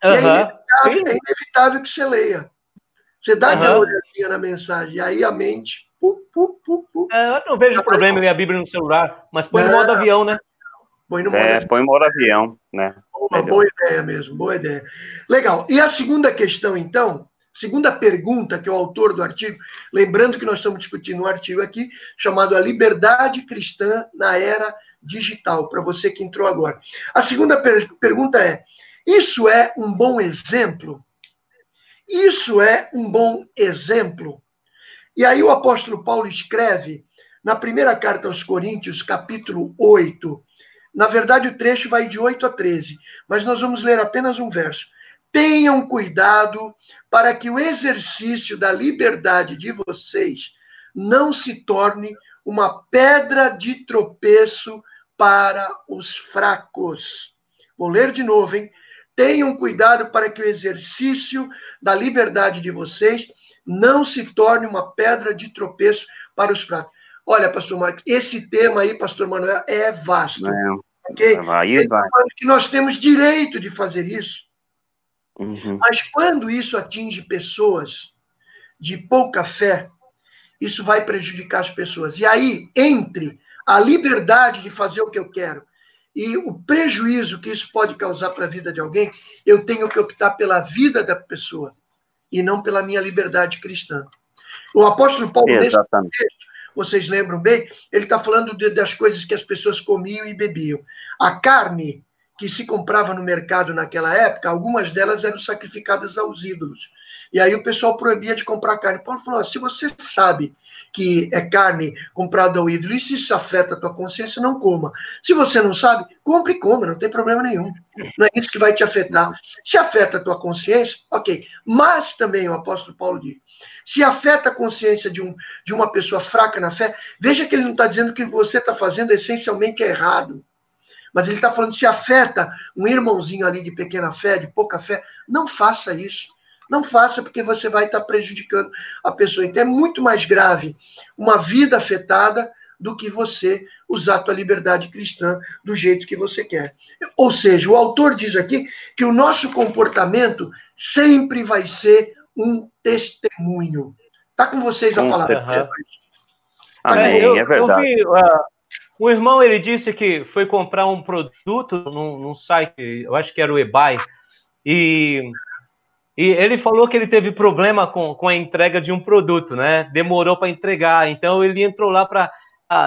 Uhum. E é inevitável, é inevitável, que você leia. Você dá uhum. aquela olhadinha na mensagem, e aí a mente. Pu, pu, pu, é, eu não vejo problema em ler a Bíblia no celular, mas põe no modo avião, né? Põe no modo é, avião. põe no modo avião, né? Uma boa ideia mesmo, boa ideia. Legal. E a segunda questão, então, Segunda pergunta, que o autor do artigo, lembrando que nós estamos discutindo um artigo aqui chamado A Liberdade Cristã na Era Digital, para você que entrou agora. A segunda per pergunta é: isso é um bom exemplo? Isso é um bom exemplo? E aí o apóstolo Paulo escreve na primeira carta aos Coríntios, capítulo 8. Na verdade, o trecho vai de 8 a 13, mas nós vamos ler apenas um verso. Tenham cuidado para que o exercício da liberdade de vocês não se torne uma pedra de tropeço para os fracos. Vou ler de novo, hein? Tenham cuidado para que o exercício da liberdade de vocês não se torne uma pedra de tropeço para os fracos. Olha, pastor Marcos, esse tema aí, pastor Manuel, é vasto. Não, ok? Vai, vai. Que nós temos direito de fazer isso. Uhum. Mas quando isso atinge pessoas de pouca fé, isso vai prejudicar as pessoas. E aí, entre a liberdade de fazer o que eu quero e o prejuízo que isso pode causar para a vida de alguém, eu tenho que optar pela vida da pessoa e não pela minha liberdade cristã. O apóstolo Paulo, nesse texto, vocês lembram bem, ele está falando de, das coisas que as pessoas comiam e bebiam. A carne que se comprava no mercado naquela época, algumas delas eram sacrificadas aos ídolos. E aí o pessoal proibia de comprar carne. Paulo falou: se você sabe que é carne comprada ao ídolo, e se isso afeta a tua consciência, não coma. Se você não sabe, compre e coma, não tem problema nenhum. Não é isso que vai te afetar. Se afeta a tua consciência, ok. Mas também o apóstolo Paulo diz: se afeta a consciência de, um, de uma pessoa fraca na fé, veja que ele não está dizendo que você está fazendo essencialmente errado mas ele está falando se afeta um irmãozinho ali de pequena fé, de pouca fé, não faça isso. Não faça, porque você vai estar tá prejudicando a pessoa. Então é muito mais grave uma vida afetada do que você usar a tua liberdade cristã do jeito que você quer. Ou seja, o autor diz aqui que o nosso comportamento sempre vai ser um testemunho. Está com vocês a palavra. Amém, é, eu, é verdade. Eu vi, uh, o irmão ele disse que foi comprar um produto num, num site, eu acho que era o eBay, e, e ele falou que ele teve problema com, com a entrega de um produto, né? Demorou para entregar, então ele entrou lá para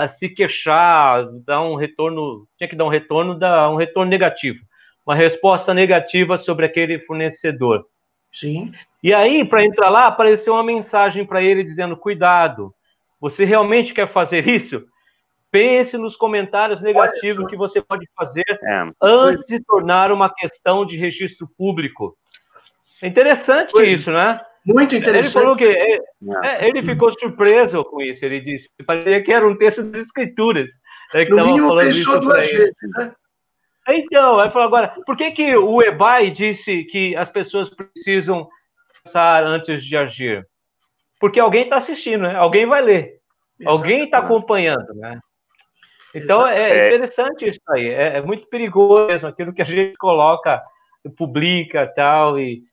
se queixar, dar um retorno, tinha que dar um retorno, dar um retorno negativo, uma resposta negativa sobre aquele fornecedor. Sim. E aí, para entrar lá, apareceu uma mensagem para ele dizendo: cuidado, você realmente quer fazer isso? Pense nos comentários negativos que você pode fazer é. antes de tornar uma questão de registro público. É interessante Foi. isso, né? Muito interessante. Ele falou que é, é, ele ficou surpreso com isso. Ele disse que parecia que era um texto das escrituras. Né, que no mínimo falando pensou duas vezes, né? Então, ele falou agora, por que, que o Ebai disse que as pessoas precisam pensar antes de agir? Porque alguém está assistindo, né? Alguém vai ler. Exatamente. Alguém está acompanhando, né? Então é, é interessante isso aí, é, é, muito perigoso mesmo, aquilo que a gente coloca, publica tal, e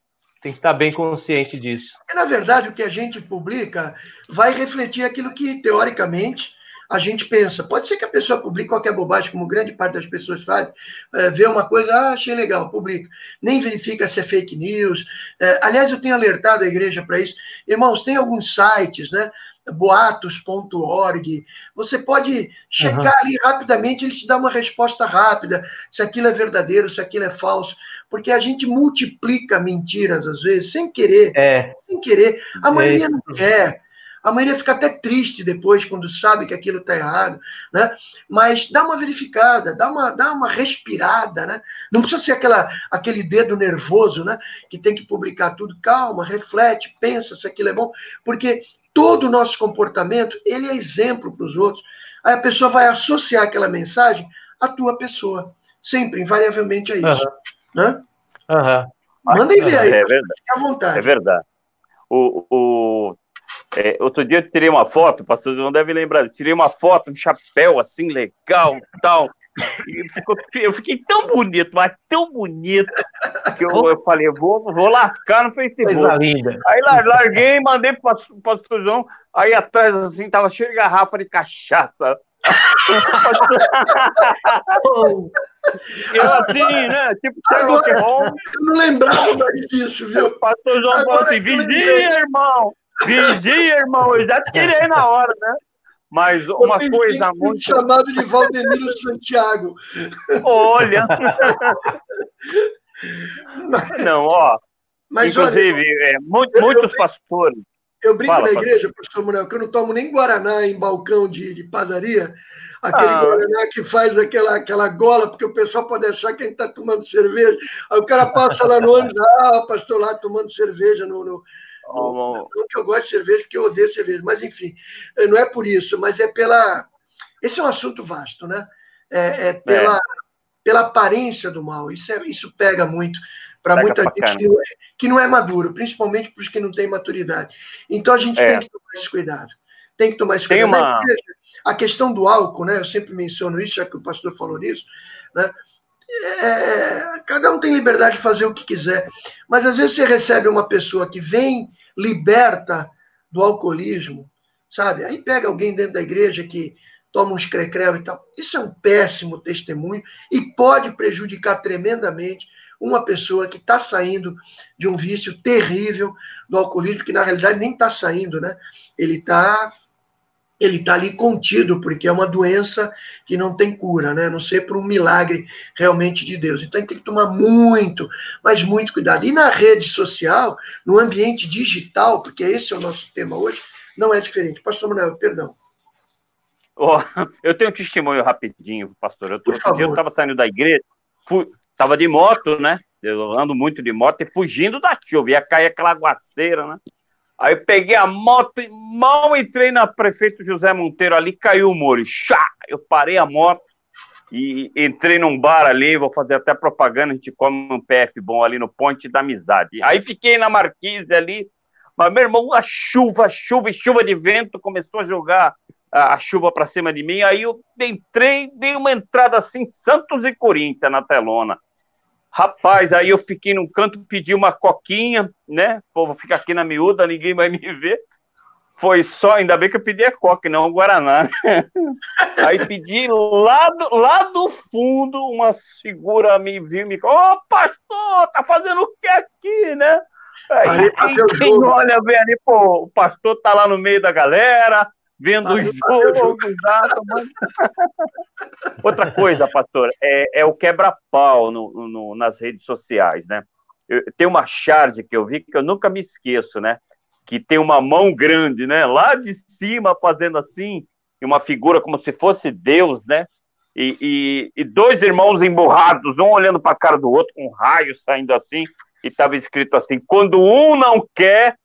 tem que estar bem consciente disso. na verdade, o que a gente publica vai refletir aquilo que, teoricamente, a gente pensa. Pode ser que a pessoa publique qualquer bobagem, como grande parte das pessoas faz, é, vê uma coisa, ah, achei legal, publica. Nem verifica se é fake news. É, aliás, eu tenho alertado a igreja para isso. Irmãos, tem alguns sites, né? boatos.org. Você pode checar uhum. ali rapidamente, ele te dá uma resposta rápida, se aquilo é verdadeiro, se aquilo é falso, porque a gente multiplica mentiras às vezes, sem querer. É. Sem querer. A maioria é. não quer. A maioria fica até triste depois, quando sabe que aquilo está errado, né? Mas dá uma verificada, dá uma, dá uma respirada, né? Não precisa ser aquela, aquele dedo nervoso, né? Que tem que publicar tudo. Calma, reflete, pensa se aquilo é bom, porque todo o nosso comportamento, ele é exemplo para os outros. Aí a pessoa vai associar aquela mensagem à tua pessoa. Sempre, invariavelmente é isso. Uhum. Né? Uhum. Mandem ver aí. É verdade. à vontade. É verdade. O, o, é, outro dia eu tirei uma foto, o pastor não deve lembrar, eu tirei uma foto, um chapéu assim, legal, tal. E ficou, eu fiquei tão bonito, mas tão bonito, que eu, eu falei, vou, vou lascar no Facebook. Coisa linda. Aí larguei, mandei pro pastor João, aí atrás assim, tava cheio de garrafa de cachaça. eu assim, né? Tipo Sherlock Holmes. Eu não lembrava mais disso, viu? O pastor João falou assim: vigia, irmão! Vigia, irmão! Eu já tirei na hora, né? Mas uma coisa muito. chamado de Valdemiro Santiago. Olha! Não, ó. Mas, inclusive, olha, é, muito, eu, muitos eu, pastores. Eu brinco Fala, na igreja, pastor Manuel, que eu não tomo nem Guaraná em balcão de, de padaria. Aquele ah. Guaraná que faz aquela, aquela gola, porque o pessoal pode achar que a gente está tomando cerveja. Aí o cara passa lá no ônibus, ah, pastor lá tomando cerveja no, no não, que eu gosto de cerveja, porque eu odeio cerveja, mas enfim, eh, não é por isso, mas é pela. Esse é um assunto vasto, né? É, é pela, é. pela aparência do mal. Isso, é, isso pega muito para muita gente que não, é, que não, é, maduro, principalmente para os que não têm maturidade. Então a gente é. tem que tomar esse cuidado. Tem que tomar esse cuidado. Uma... A questão do álcool, né? Eu sempre menciono isso, já que o pastor falou nisso, né? É, cada um tem liberdade de fazer o que quiser, mas às vezes você recebe uma pessoa que vem liberta do alcoolismo, sabe? Aí pega alguém dentro da igreja que toma uns crecréu e tal. Isso é um péssimo testemunho e pode prejudicar tremendamente uma pessoa que está saindo de um vício terrível do alcoolismo, que na realidade nem está saindo, né? Ele está ele está ali contido, porque é uma doença que não tem cura, né? A não ser por um milagre realmente de Deus. Então tem que tomar muito, mas muito cuidado. E na rede social, no ambiente digital, porque esse é o nosso tema hoje, não é diferente. Pastor Manuel, perdão. Oh, eu tenho um testemunho rapidinho, pastor. Eu, estava saindo da igreja, estava de moto, né? Eu ando muito de moto e fugindo da chuva, ia cair aquela aguaceira, né? Aí peguei a moto e mal entrei na prefeito José Monteiro ali, caiu o muro. Chá! Eu parei a moto e entrei num bar ali, vou fazer até propaganda, a gente come um PF bom ali no Ponte da Amizade. Aí fiquei na Marquise ali, mas meu irmão, a chuva, chuva e chuva de vento começou a jogar a, a chuva para cima de mim. Aí eu entrei, dei uma entrada assim, Santos e Corinthians na telona. Rapaz, aí eu fiquei num canto, pedi uma coquinha, né? Pô, vou ficar aqui na miúda, ninguém vai me ver. Foi só, ainda bem que eu pedi a coca, não o Guaraná. aí pedi lá do, lá do fundo, uma figura me viu me Ô, oh, pastor, tá fazendo o que aqui, né? Aí, quem, quem olha, vê ali, pô, o pastor tá lá no meio da galera, vendo o jogo, mas... Outra coisa, pastor, é, é o quebra-pau no, no, nas redes sociais, né? Eu, tem uma charge que eu vi que eu nunca me esqueço, né? Que tem uma mão grande, né? Lá de cima fazendo assim, e uma figura como se fosse Deus, né? E, e, e dois irmãos emburrados, um olhando para a cara do outro, com um raio saindo assim, e estava escrito assim: quando um não quer,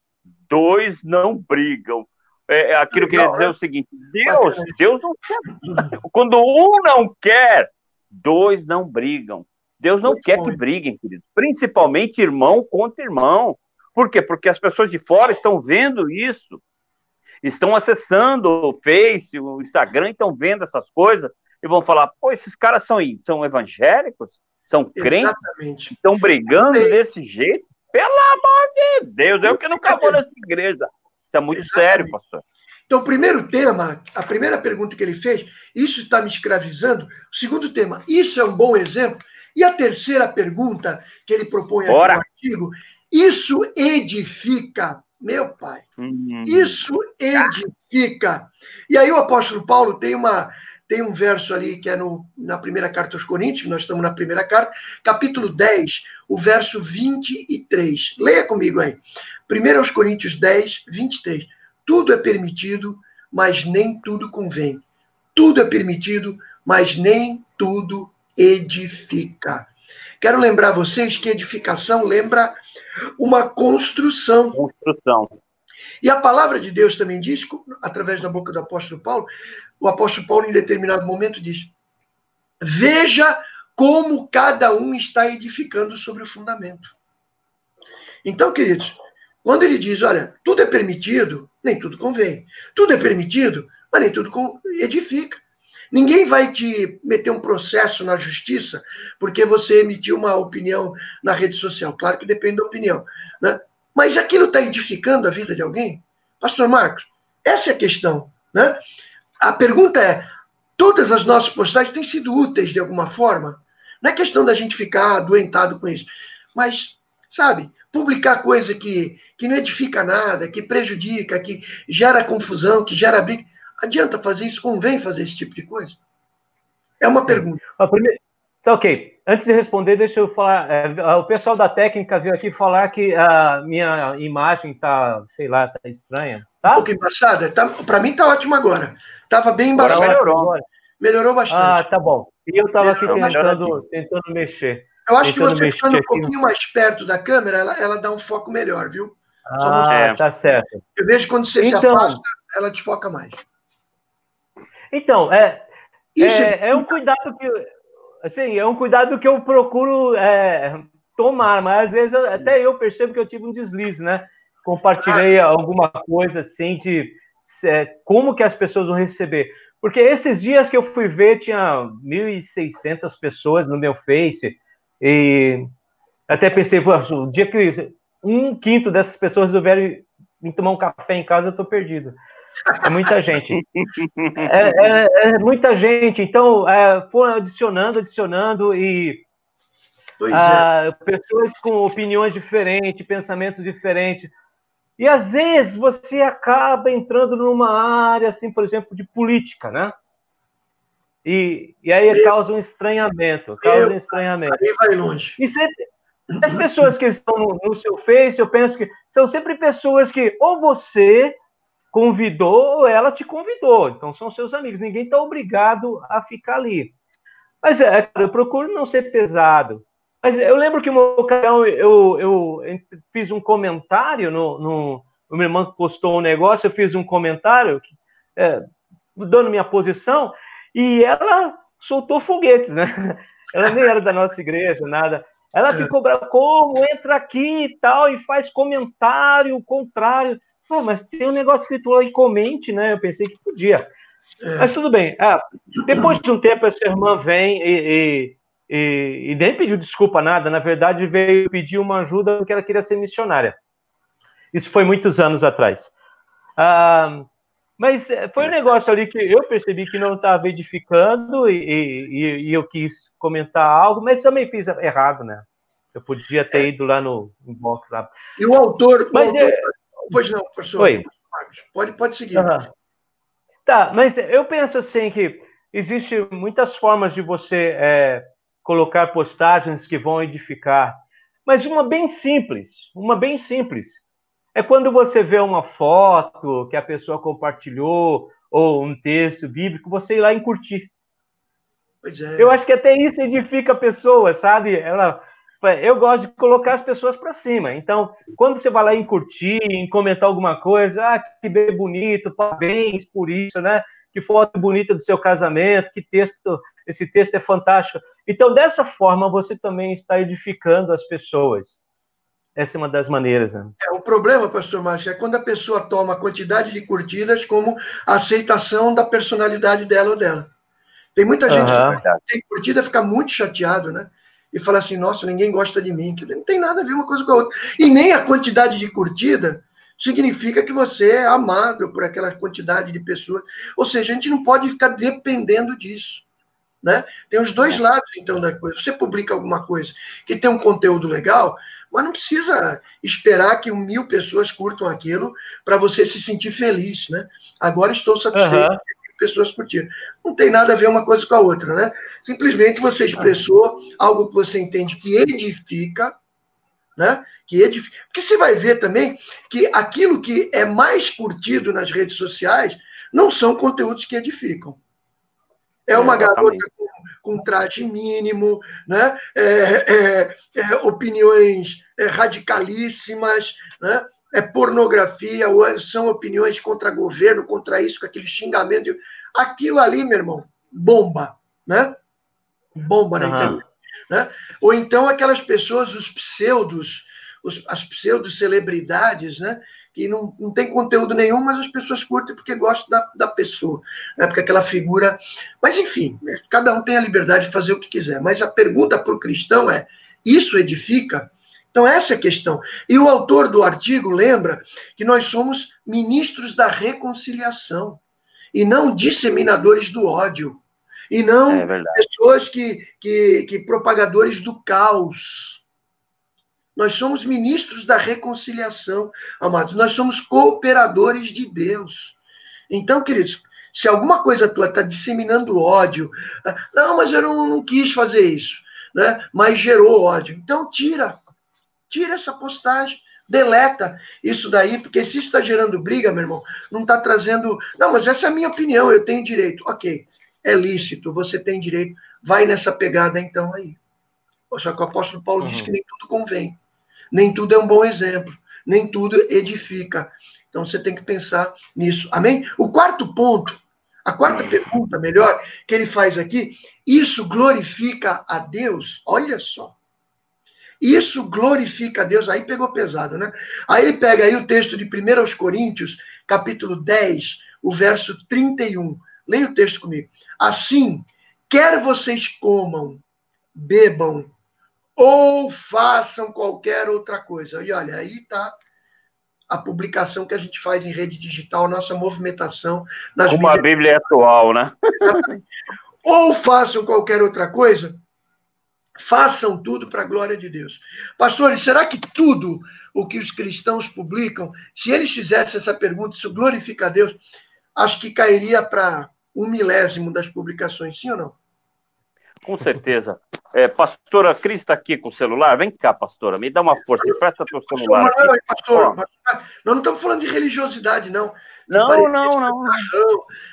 dois não brigam. É, é, aquilo que eu queria dizer é o seguinte: Deus, Deus não quer. Quando um não quer, dois não brigam. Deus não quer que briguem, querido. Principalmente irmão contra irmão. Por quê? Porque as pessoas de fora estão vendo isso. Estão acessando o Face, o Instagram, estão vendo essas coisas e vão falar: pô, esses caras são, são evangélicos? São crentes? Exatamente. Estão brigando desse jeito? Pelo amor de Deus, eu que nunca vou nessa igreja. Isso é muito Exatamente. sério, pastor. Então, o primeiro tema, a primeira pergunta que ele fez, isso está me escravizando. O segundo tema, isso é um bom exemplo. E a terceira pergunta que ele propõe aqui Bora. no artigo, isso edifica, meu pai. Uhum. Isso edifica. E aí o apóstolo Paulo tem uma tem um verso ali que é no, na primeira carta aos Coríntios, nós estamos na primeira carta, capítulo 10, o verso 23. Leia comigo aí. 1 aos Coríntios 10, 23. Tudo é permitido, mas nem tudo convém. Tudo é permitido, mas nem tudo edifica. Quero lembrar vocês que edificação lembra uma construção. Construção. E a palavra de Deus também diz, através da boca do apóstolo Paulo, o apóstolo Paulo, em determinado momento, diz: Veja como cada um está edificando sobre o fundamento. Então, queridos, quando ele diz, olha, tudo é permitido, nem tudo convém. Tudo é permitido, mas nem tudo edifica. Ninguém vai te meter um processo na justiça porque você emitiu uma opinião na rede social. Claro que depende da opinião. Né? Mas aquilo está edificando a vida de alguém? Pastor Marcos, essa é a questão. Né? A pergunta é: todas as nossas postagens têm sido úteis de alguma forma? Não é questão da gente ficar adoentado com isso. Mas, sabe, publicar coisa que, que não edifica nada, que prejudica, que gera confusão, que gera briga. Adianta fazer isso? Convém fazer esse tipo de coisa? É uma pergunta. Tá ok. Antes de responder, deixa eu falar. É, o pessoal da técnica veio aqui falar que a minha imagem tá, sei lá, tá estranha. Tá? Um pouco embaçada? Tá, Para mim tá ótimo agora. Tava bem embaçado. Melhorou. Melhorou bastante. Ah, tá bom. E eu estava aqui tentando, tentando mexer. Eu acho que você ficando um pouquinho mais perto da câmera, ela, ela dá um foco melhor, viu? Ah, tá certo. Eu vejo quando você então, se afasta, ela te foca mais. Então, é, é, é, um cuidado que assim, é um cuidado que eu procuro é, tomar, mas às vezes eu, até eu percebo que eu tive um deslize, né? Compartilhei ah. alguma coisa assim de é, como que as pessoas vão receber. Porque esses dias que eu fui ver, tinha 1.600 pessoas no meu Face, e até pensei, o dia que um quinto dessas pessoas resolverem vir tomar um café em casa, eu estou perdido. É muita gente. É, é, é muita gente. Então, é, foram adicionando, adicionando, e ah, pessoas com opiniões diferentes, pensamentos diferentes. E às vezes você acaba entrando numa área, assim, por exemplo, de política, né? E, e aí causa um estranhamento, causa um estranhamento. Aí vai longe. E sempre, as pessoas que estão no, no, seu Face, eu penso que são sempre pessoas que ou você convidou ou ela te convidou. Então são seus amigos. Ninguém está obrigado a ficar ali. Mas é, eu procuro não ser pesado. Mas eu lembro que uma ocasião eu, eu, eu fiz um comentário no, no. O meu irmão postou um negócio, eu fiz um comentário, é, dando minha posição, e ela soltou foguetes, né? Ela nem era da nossa igreja, nada. Ela ficou brava, como entra aqui e tal, e faz comentário contrário. Ah, mas tem um negócio escrito aí, comente, né? Eu pensei que podia. É. Mas tudo bem. Ah, depois de um tempo, essa irmã vem e, e e, e, nem pediu desculpa nada, na verdade veio pedir uma ajuda porque ela queria ser missionária. Isso foi muitos anos atrás. Ah, mas foi um negócio ali que eu percebi que não estava edificando e, e, e, eu quis comentar algo, mas também fiz errado, né? Eu podia ter ido lá no inbox lá. E o autor. Mas, o autor é... Pois não, professor. Oi. Pode, pode seguir. Uhum. Tá, mas eu penso assim que existe muitas formas de você é, colocar postagens que vão edificar. Mas uma bem simples, uma bem simples. É quando você vê uma foto que a pessoa compartilhou ou um texto bíblico, você ir lá e curtir. É. Eu acho que até isso edifica a pessoa, sabe? Ela, eu gosto de colocar as pessoas para cima. Então, quando você vai lá em curtir, em comentar alguma coisa, ah, que bem bonito, parabéns por isso, né? Que foto bonita do seu casamento, que texto esse texto é fantástico. Então, dessa forma, você também está edificando as pessoas. Essa é uma das maneiras. Né? É, o problema, pastor Márcio, é quando a pessoa toma a quantidade de curtidas como aceitação da personalidade dela ou dela. Tem muita gente uhum. que tem curtida fica muito chateado, né? E fala assim, nossa, ninguém gosta de mim. Não tem nada a ver uma coisa com a outra. E nem a quantidade de curtida significa que você é amável por aquela quantidade de pessoas. Ou seja, a gente não pode ficar dependendo disso. Né? Tem os dois é. lados, então, da coisa. Você publica alguma coisa que tem um conteúdo legal, mas não precisa esperar que mil pessoas curtam aquilo para você se sentir feliz. Né? Agora estou satisfeito. Uhum. Pessoas curtiram. Não tem nada a ver uma coisa com a outra, né? Simplesmente você expressou algo que você entende que edifica, né? Que edifica. Porque você vai ver também que aquilo que é mais curtido nas redes sociais não são conteúdos que edificam. É uma garota com, com traje mínimo, né? É, é, é, opiniões é, radicalíssimas, né? É pornografia, ou são opiniões contra governo, contra isso, com aquele xingamento. Aquilo ali, meu irmão, bomba, né? Bomba na uhum. internet. Né? Ou então aquelas pessoas, os pseudos, os, as pseudo-celebridades, né? que não, não tem conteúdo nenhum, mas as pessoas curtem porque gostam da, da pessoa, né? porque aquela figura. Mas, enfim, né? cada um tem a liberdade de fazer o que quiser. Mas a pergunta para o cristão é: isso edifica? Então, essa é a questão. E o autor do artigo lembra que nós somos ministros da reconciliação e não disseminadores do ódio. E não é pessoas que, que, que propagadores do caos. Nós somos ministros da reconciliação, amados. Nós somos cooperadores de Deus. Então, queridos, se alguma coisa tua está disseminando ódio, ah, não, mas eu não, não, quis fazer isso, né? mas gerou ódio. Então, tira. Tira essa postagem. Deleta isso daí, porque se está gerando briga, meu irmão, não está trazendo. Não, mas essa é a minha opinião, eu tenho direito. Ok, é lícito, você tem direito. Vai nessa pegada então aí. Só que o apóstolo Paulo uhum. diz que nem tudo convém nem tudo é um bom exemplo, nem tudo edifica. Então você tem que pensar nisso. Amém? O quarto ponto, a quarta pergunta, melhor, que ele faz aqui, isso glorifica a Deus? Olha só. Isso glorifica a Deus. Aí pegou pesado, né? Aí ele pega aí o texto de 1 Coríntios, capítulo 10, o verso 31. Leia o texto comigo. Assim, quer vocês comam, bebam ou façam qualquer outra coisa. E olha, aí está a publicação que a gente faz em rede digital, nossa movimentação. Nas Uma mídias... Bíblia atual, né? ou façam qualquer outra coisa, façam tudo para a glória de Deus. Pastores, será que tudo o que os cristãos publicam, se eles fizessem essa pergunta, isso glorifica a Deus, acho que cairia para um milésimo das publicações, sim ou não? Com certeza. É, pastora Cris está aqui com o celular. Vem cá, pastora, me dá uma força. Presta teu celular. Não, não, pastor, nós não estamos falando de religiosidade, não. Não, não, não.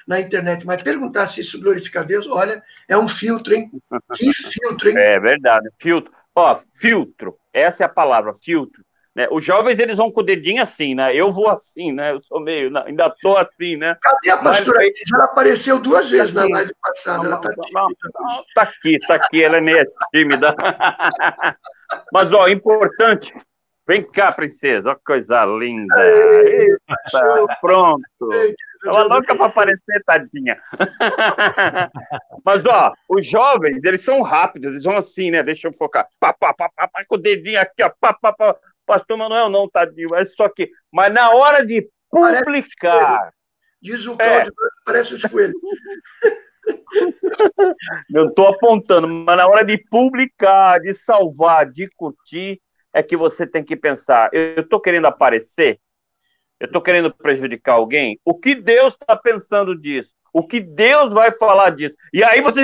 Na internet, mas perguntar se isso glorifica a Deus, olha, é um filtro, hein? Que filtro, hein? É verdade, filtro. Ó, filtro, essa é a palavra, filtro. Né? Os jovens, eles vão com o dedinho assim, né? Eu vou assim, né? Eu sou meio, ainda tô assim, né? Cadê a pastora? Mas, ela apareceu duas vezes na live passada. Não, ela tá, não, não, tá aqui, tá aqui, ela é meio tímida. Mas, ó, importante, Vem cá, princesa, olha que coisa linda. Eita, pronto. Ela louca para aparecer, tadinha. Mas, ó, os jovens, eles são rápidos, eles vão assim, né? Deixa eu focar. Pá, pá, pá, pá, pá, com o dedinho aqui, ó. Pá, pá, pá. Pastor Manuel, não, tadinho, é só que. Mas na hora de publicar. Diz o Cláudio, é. parece os coelhos. Eu estou apontando, mas na hora de publicar, de salvar, de curtir, é que você tem que pensar: eu estou querendo aparecer? Eu estou querendo prejudicar alguém? O que Deus está pensando disso? O que Deus vai falar disso? E aí você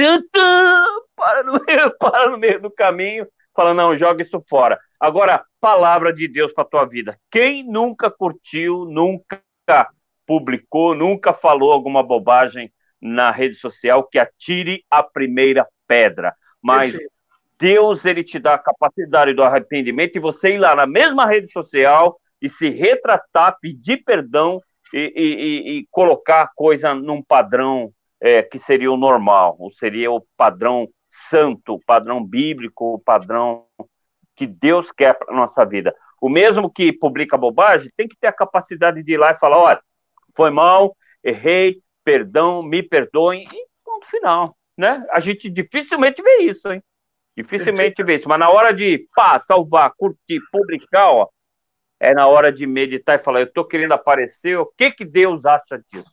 para no meio, para no meio do caminho, fala: não, joga isso fora. Agora, palavra de Deus para a tua vida. Quem nunca curtiu, nunca publicou, nunca falou alguma bobagem na rede social, que atire a primeira pedra. Mas Deus, ele te dá a capacidade do arrependimento e você ir lá na mesma rede social e se retratar, pedir perdão e, e, e colocar a coisa num padrão é, que seria o normal, ou seria o padrão santo, o padrão bíblico, o padrão que Deus quer para nossa vida. O mesmo que publica bobagem tem que ter a capacidade de ir lá e falar: olha, foi mal, errei, perdão, me perdoem, e ponto final. Né? A gente dificilmente vê isso, hein? Dificilmente vê isso. Mas na hora de pá, salvar, curtir, publicar, ó, é na hora de meditar e falar, eu estou querendo aparecer, o que, que Deus acha disso?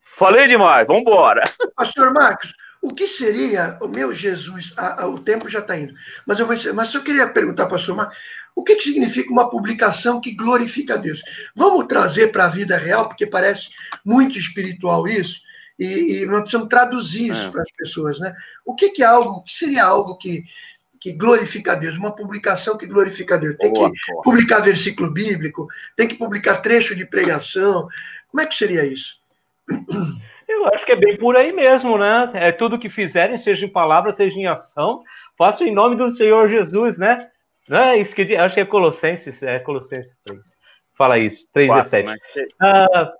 Falei demais, vamos embora. Pastor Marcos, o que seria, o meu Jesus, a, a, o tempo já está indo, mas eu, vou, mas eu queria perguntar, pastor Marcos, o que, que significa uma publicação que glorifica a Deus? Vamos trazer para a vida real, porque parece muito espiritual isso, e, e nós precisamos traduzir isso é. para as pessoas, né? O que, que é algo, o que seria algo que, que glorifica a Deus, uma publicação que glorifica a Deus. Tem boa, que boa. publicar versículo bíblico, tem que publicar trecho de pregação. Como é que seria isso? Eu acho que é bem por aí mesmo, né? É tudo que fizerem, seja em palavra, seja em ação, façam em nome do Senhor Jesus, né? Não é isso que acho que é Colossenses, é Colossenses 3. Fala isso, 3 Quatro, e 7. Né? Ah,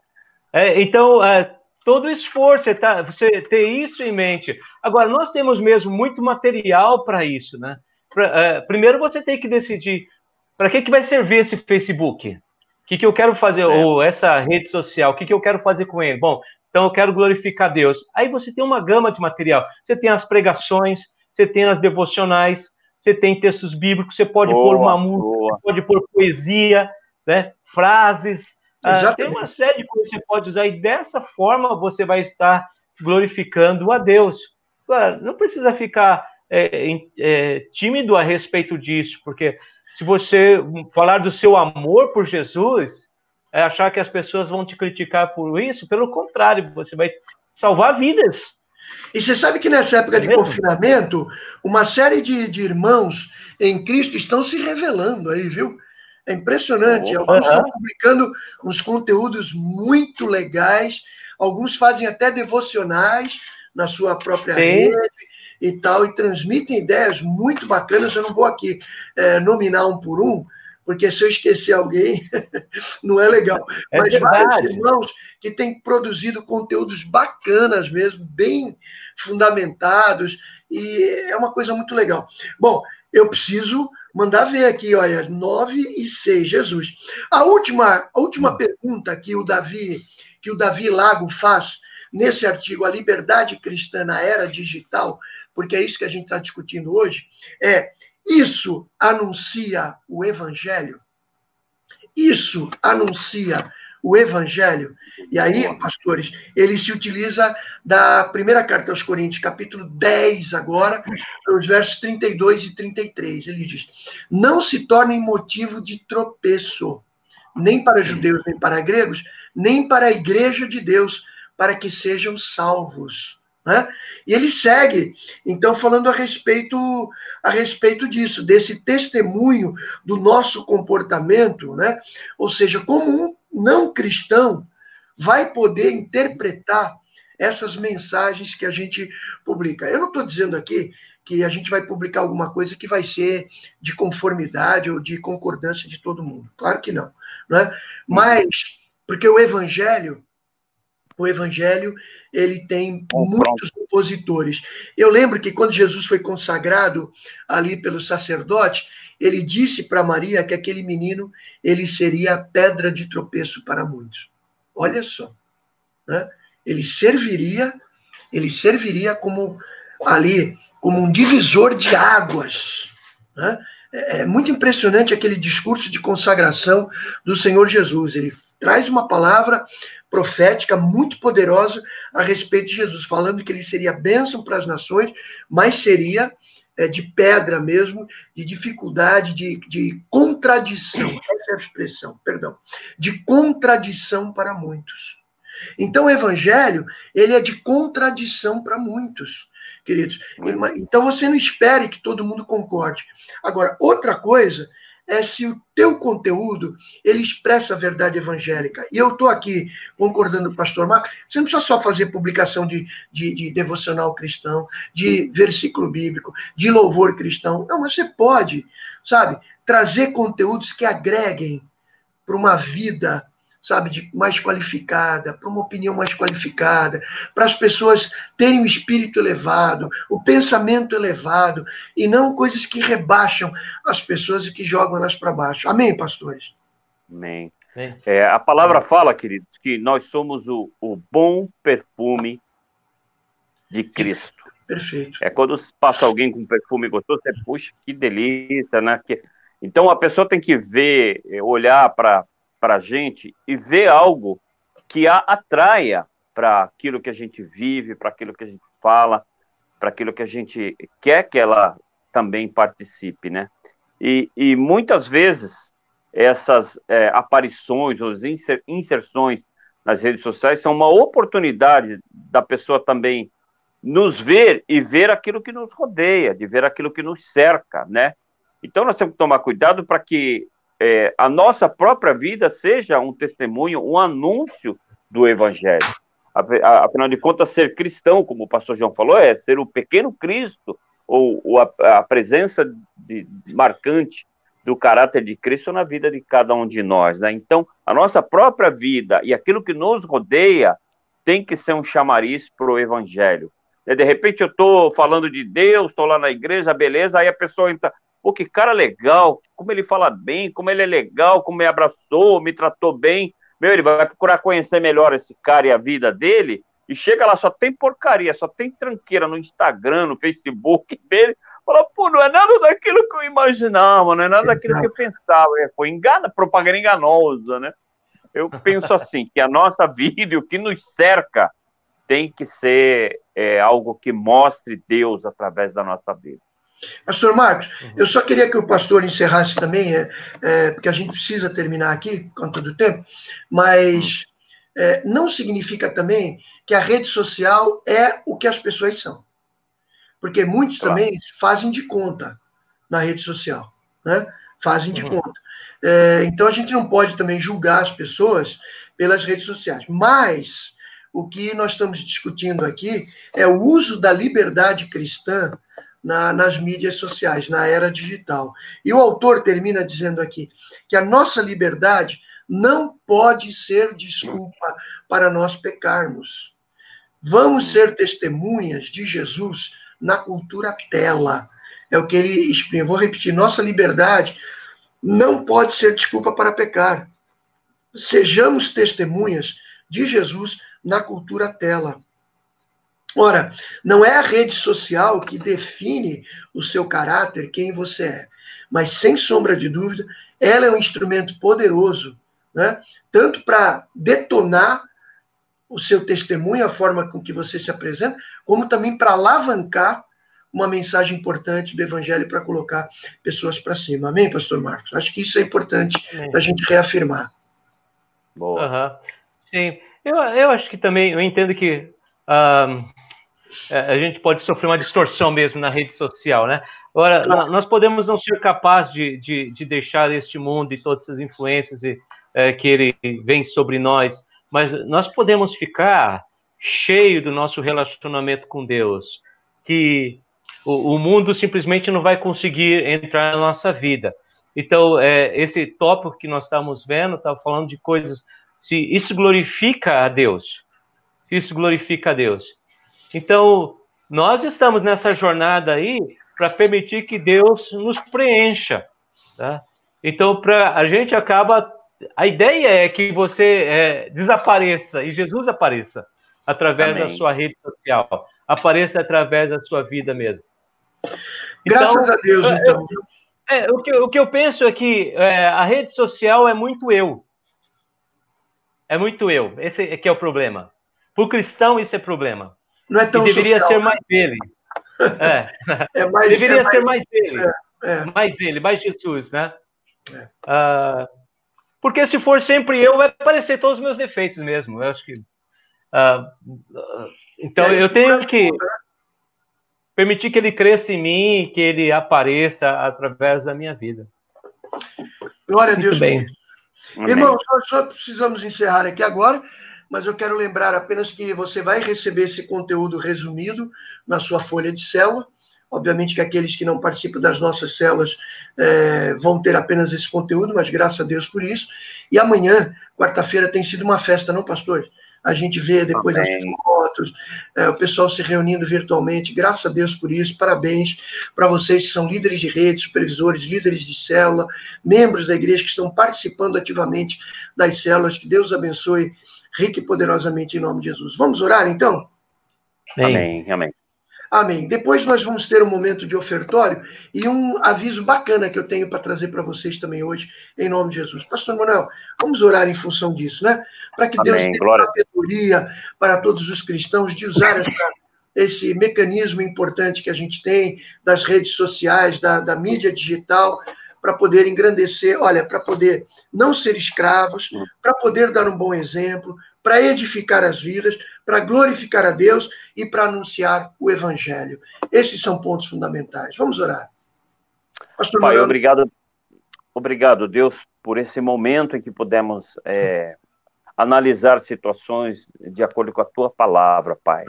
é, então, é, todo esforço, tá, você ter isso em mente. Agora, nós temos mesmo muito material para isso, né? Pra, é, primeiro você tem que decidir para que, que vai servir esse Facebook. O que, que eu quero fazer, é. ou essa rede social, o que, que eu quero fazer com ele? Bom, então eu quero glorificar Deus. Aí você tem uma gama de material. Você tem as pregações, você tem as devocionais, você tem textos bíblicos, você pode boa, pôr uma música, pode pôr poesia, né? frases, ah, tem uma série que você pode usar, e dessa forma você vai estar glorificando a Deus. Claro, não precisa ficar é, é, tímido a respeito disso, porque se você falar do seu amor por Jesus, é achar que as pessoas vão te criticar por isso, pelo contrário, você vai salvar vidas. E você sabe que nessa época é de confinamento, uma série de, de, irmãos em Cristo estão se revelando aí, viu? É impressionante. Alguns estão publicando uns conteúdos muito legais, alguns fazem até devocionais na sua própria Sim. rede e tal, e transmitem ideias muito bacanas. Eu não vou aqui é, nominar um por um, porque se eu esquecer alguém, não é legal. É Mas verdade. vários irmãos que têm produzido conteúdos bacanas mesmo, bem fundamentados, e é uma coisa muito legal. Bom, eu preciso mandar ver aqui, olha, 9 e 6, Jesus. A última, a última hum. pergunta que o Davi, que o Davi Lago faz nesse artigo, A Liberdade Cristã na Era Digital, porque é isso que a gente está discutindo hoje, é isso anuncia o Evangelho? Isso anuncia o Evangelho? E aí, pastores, ele se utiliza da primeira carta aos Coríntios, capítulo 10, agora, os versos 32 e 33. Ele diz: Não se tornem motivo de tropeço, nem para judeus, nem para gregos, nem para a igreja de Deus, para que sejam salvos né? E ele segue, então, falando a respeito, a respeito disso, desse testemunho do nosso comportamento, né? ou seja, como um não cristão vai poder interpretar essas mensagens que a gente publica. Eu não estou dizendo aqui que a gente vai publicar alguma coisa que vai ser de conformidade ou de concordância de todo mundo. Claro que não. Né? Mas, porque o evangelho, o evangelho, ele tem muitos opositores. Eu lembro que quando Jesus foi consagrado ali pelo sacerdote, ele disse para Maria que aquele menino ele seria pedra de tropeço para muitos. Olha só, né? ele serviria, ele serviria como ali como um divisor de águas. Né? É, é muito impressionante aquele discurso de consagração do Senhor Jesus. Ele traz uma palavra profética muito poderosa a respeito de Jesus, falando que ele seria bênção para as nações, mas seria de pedra mesmo, de dificuldade, de, de contradição. Essa é a expressão, perdão. De contradição para muitos. Então, o evangelho, ele é de contradição para muitos, queridos. Então, você não espere que todo mundo concorde. Agora, outra coisa é se o teu conteúdo ele expressa a verdade evangélica. E eu estou aqui concordando com o pastor Marcos, você não precisa só fazer publicação de, de, de, devocional cristão, de versículo bíblico, de louvor cristão. Não, mas você pode, sabe, trazer conteúdos que agreguem para uma vida sabe, de mais qualificada, para uma opinião mais qualificada, para as pessoas terem o espírito elevado, o pensamento elevado, e não coisas que rebaixam as pessoas e que jogam elas para baixo. Amém, pastores? Amém. É, a palavra fala, queridos, que nós somos o, o bom perfume de Cristo. Perfeito. É quando passa alguém com perfume gostoso, você puxa, que delícia, né? Que Então a pessoa tem que ver, olhar para a gente e ver algo que a atraia para aquilo que a gente vive, para aquilo que a gente fala, para aquilo que a gente quer que ela também participe, né? E, e muitas vezes essas é, aparições ou inserções nas redes sociais são uma oportunidade da pessoa também nos ver e ver aquilo que nos rodeia, de ver aquilo que nos cerca, né? Então nós temos que tomar cuidado para que é, a nossa própria vida seja um testemunho, um anúncio do Evangelho. Afinal de contas, ser cristão, como o pastor João falou, é ser o pequeno Cristo, ou, ou a, a, presença de, marcante do caráter de Cristo na vida de cada um de nós. Né? Então, a nossa própria vida e aquilo que nos rodeia tem que ser um chamariz para o Evangelho. De repente, eu estou falando de Deus, estou lá na igreja, beleza, aí a pessoa entra, pô, que cara legal, como ele fala bem, como ele é legal, como me abraçou, me tratou bem. Meu, ele vai procurar conhecer melhor esse cara e a vida dele, e chega lá, só tem porcaria, só tem tranqueira no Instagram, no Facebook dele. Fala, pô, não é nada daquilo que eu imaginava, não é nada daquilo que eu pensava. É, foi engana, propaganda enganosa, né? Eu penso assim, que a nossa vida e o que nos cerca tem que ser é, algo que mostre Deus através da nossa vida. Pastor Marcos, uhum. eu só queria que o pastor encerrasse também, é, é, porque a gente precisa terminar aqui, por conta do tempo, mas é, não significa também que a rede social é o que as pessoas são. Porque muitos claro. também fazem de conta na rede social, né? Fazem de uhum. conta. É, então a gente não pode também julgar as pessoas pelas redes sociais. Mas o que nós estamos discutindo aqui é o uso da liberdade cristã na, nas mídias sociais, na era digital. E o autor termina dizendo aqui que a nossa liberdade não pode ser desculpa para nós pecarmos. Vamos ser testemunhas de Jesus na cultura tela. É o que ele exprime. Vou repetir: nossa liberdade não pode ser desculpa para pecar. Sejamos testemunhas de Jesus na cultura tela. Ora, não é a rede social que define o seu caráter, quem você é, mas sem sombra de dúvida, ela é um instrumento poderoso, né? tanto para detonar o seu testemunho, a forma com que você se apresenta, como também para alavancar uma mensagem importante do Evangelho para colocar pessoas para cima. Amém, Pastor Marcos? Acho que isso é importante a gente reafirmar. Boa. Uhum. Sim, eu, eu acho que também, eu entendo que uh, a gente pode sofrer uma distorção mesmo na rede social, né? Agora, nós podemos não ser capazes de, de, de, deixar este mundo e todas essas influências e, é, que ele vem sobre nós, mas nós podemos ficar cheio do nosso relacionamento com Deus, que o, o mundo simplesmente não vai conseguir entrar na nossa vida. Então, é, esse tópico que nós estamos vendo, está falando de coisas se isso glorifica a Deus. Se isso glorifica a Deus. Então, nós estamos nessa jornada aí para permitir que Deus nos preencha. Tá? Então, pra, a gente acaba. A ideia é que você é, desapareça e Jesus apareça através Amém. da sua rede social, apareça através da sua vida mesmo. Graças então, a Deus, então. É, é, o, que, o que eu penso é que é, a rede social é muito eu. É muito eu. Esse é que é o problema. Para o cristão, isso é problema. Não é tão e deveria social, ser mais ele. É. é mais, deveria é mais, ser mais ele. É, é, mais ele, mais Jesus, né? Uh, porque se for sempre eu, vai aparecer todos os meus defeitos mesmo. Eu acho que. Uh, então, eu tenho que permitir que ele cresça em mim, que ele apareça através da minha vida. Glória a Deus. Muito bem. Irmãos, nós só precisamos encerrar aqui agora, mas eu quero lembrar apenas que você vai receber esse conteúdo resumido na sua folha de célula. Obviamente que aqueles que não participam das nossas células é, vão ter apenas esse conteúdo, mas graças a Deus por isso. E amanhã, quarta-feira, tem sido uma festa, não, pastor? a gente vê depois Amém. as fotos, é, o pessoal se reunindo virtualmente. Graças a Deus por isso. Parabéns para vocês que são líderes de rede, supervisores, líderes de célula, membros da igreja que estão participando ativamente das células. Que Deus abençoe rique e poderosamente em nome de Jesus. Vamos orar então? Amém. Amém. Amém. Depois nós vamos ter um momento de ofertório e um aviso bacana que eu tenho para trazer para vocês também hoje, em nome de Jesus. Pastor Manuel, vamos orar em função disso, né? Para que Amém. Deus dê Glória. sabedoria para todos os cristãos de usar essa, esse mecanismo importante que a gente tem das redes sociais, da, da mídia digital, para poder engrandecer, olha, para poder não ser escravos, para poder dar um bom exemplo, para edificar as vidas, para glorificar a Deus e para anunciar o Evangelho. Esses são pontos fundamentais. Vamos orar. Pastor Pai, obrigado, obrigado, Deus, por esse momento em que pudemos é, analisar situações de acordo com a tua palavra, Pai.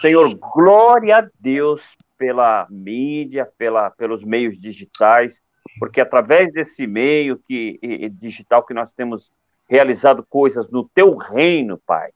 Senhor, glória a Deus pela mídia, pela, pelos meios digitais, porque através desse meio que, digital que nós temos realizado coisas no teu reino, Pai.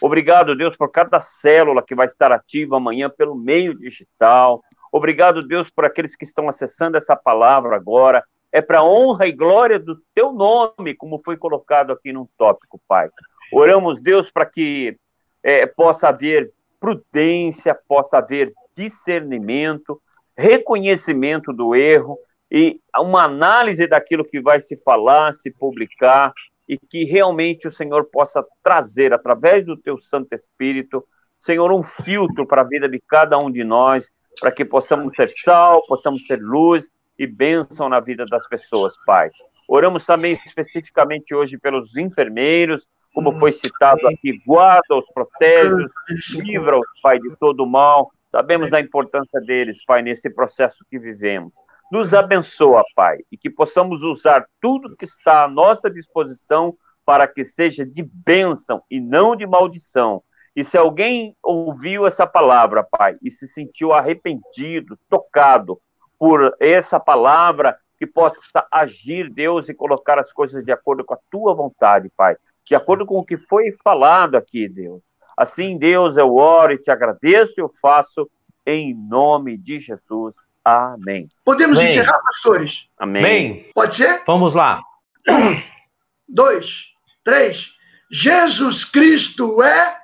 Obrigado, Deus, por cada célula que vai estar ativa amanhã pelo meio digital. Obrigado, Deus, por aqueles que estão acessando essa palavra agora. É para honra e glória do teu nome, como foi colocado aqui no tópico, Pai. Oramos, Deus, para que é, possa haver prudência, possa haver discernimento, reconhecimento do erro e uma análise daquilo que vai se falar, se publicar, e que realmente o Senhor possa trazer, através do teu Santo Espírito, Senhor, um filtro para a vida de cada um de nós, para que possamos ser sal, possamos ser luz e bênção na vida das pessoas, Pai. Oramos também especificamente hoje pelos enfermeiros, como foi citado aqui, guarda-os, protege-os, livra-os, Pai, de todo mal. Sabemos da importância deles, Pai, nesse processo que vivemos. Nos abençoa, Pai, e que possamos usar tudo que está à nossa disposição para que seja de bênção e não de maldição. E se alguém ouviu essa palavra, Pai, e se sentiu arrependido, tocado por essa palavra, que possa agir, Deus, e colocar as coisas de acordo com a tua vontade, Pai, de acordo com o que foi falado aqui, Deus. Assim, Deus, eu oro e te agradeço e eu faço em nome de Jesus. Amém. Podemos Amém. encerrar, pastores? Amém. Amém. Pode ser? Vamos lá. Um, dois, três. Jesus Cristo é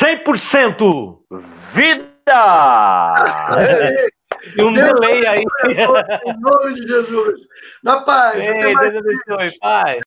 100% vida! e um delay aí. Em nome de Jesus. Na paz. Ei, Deus abençoe, Pai.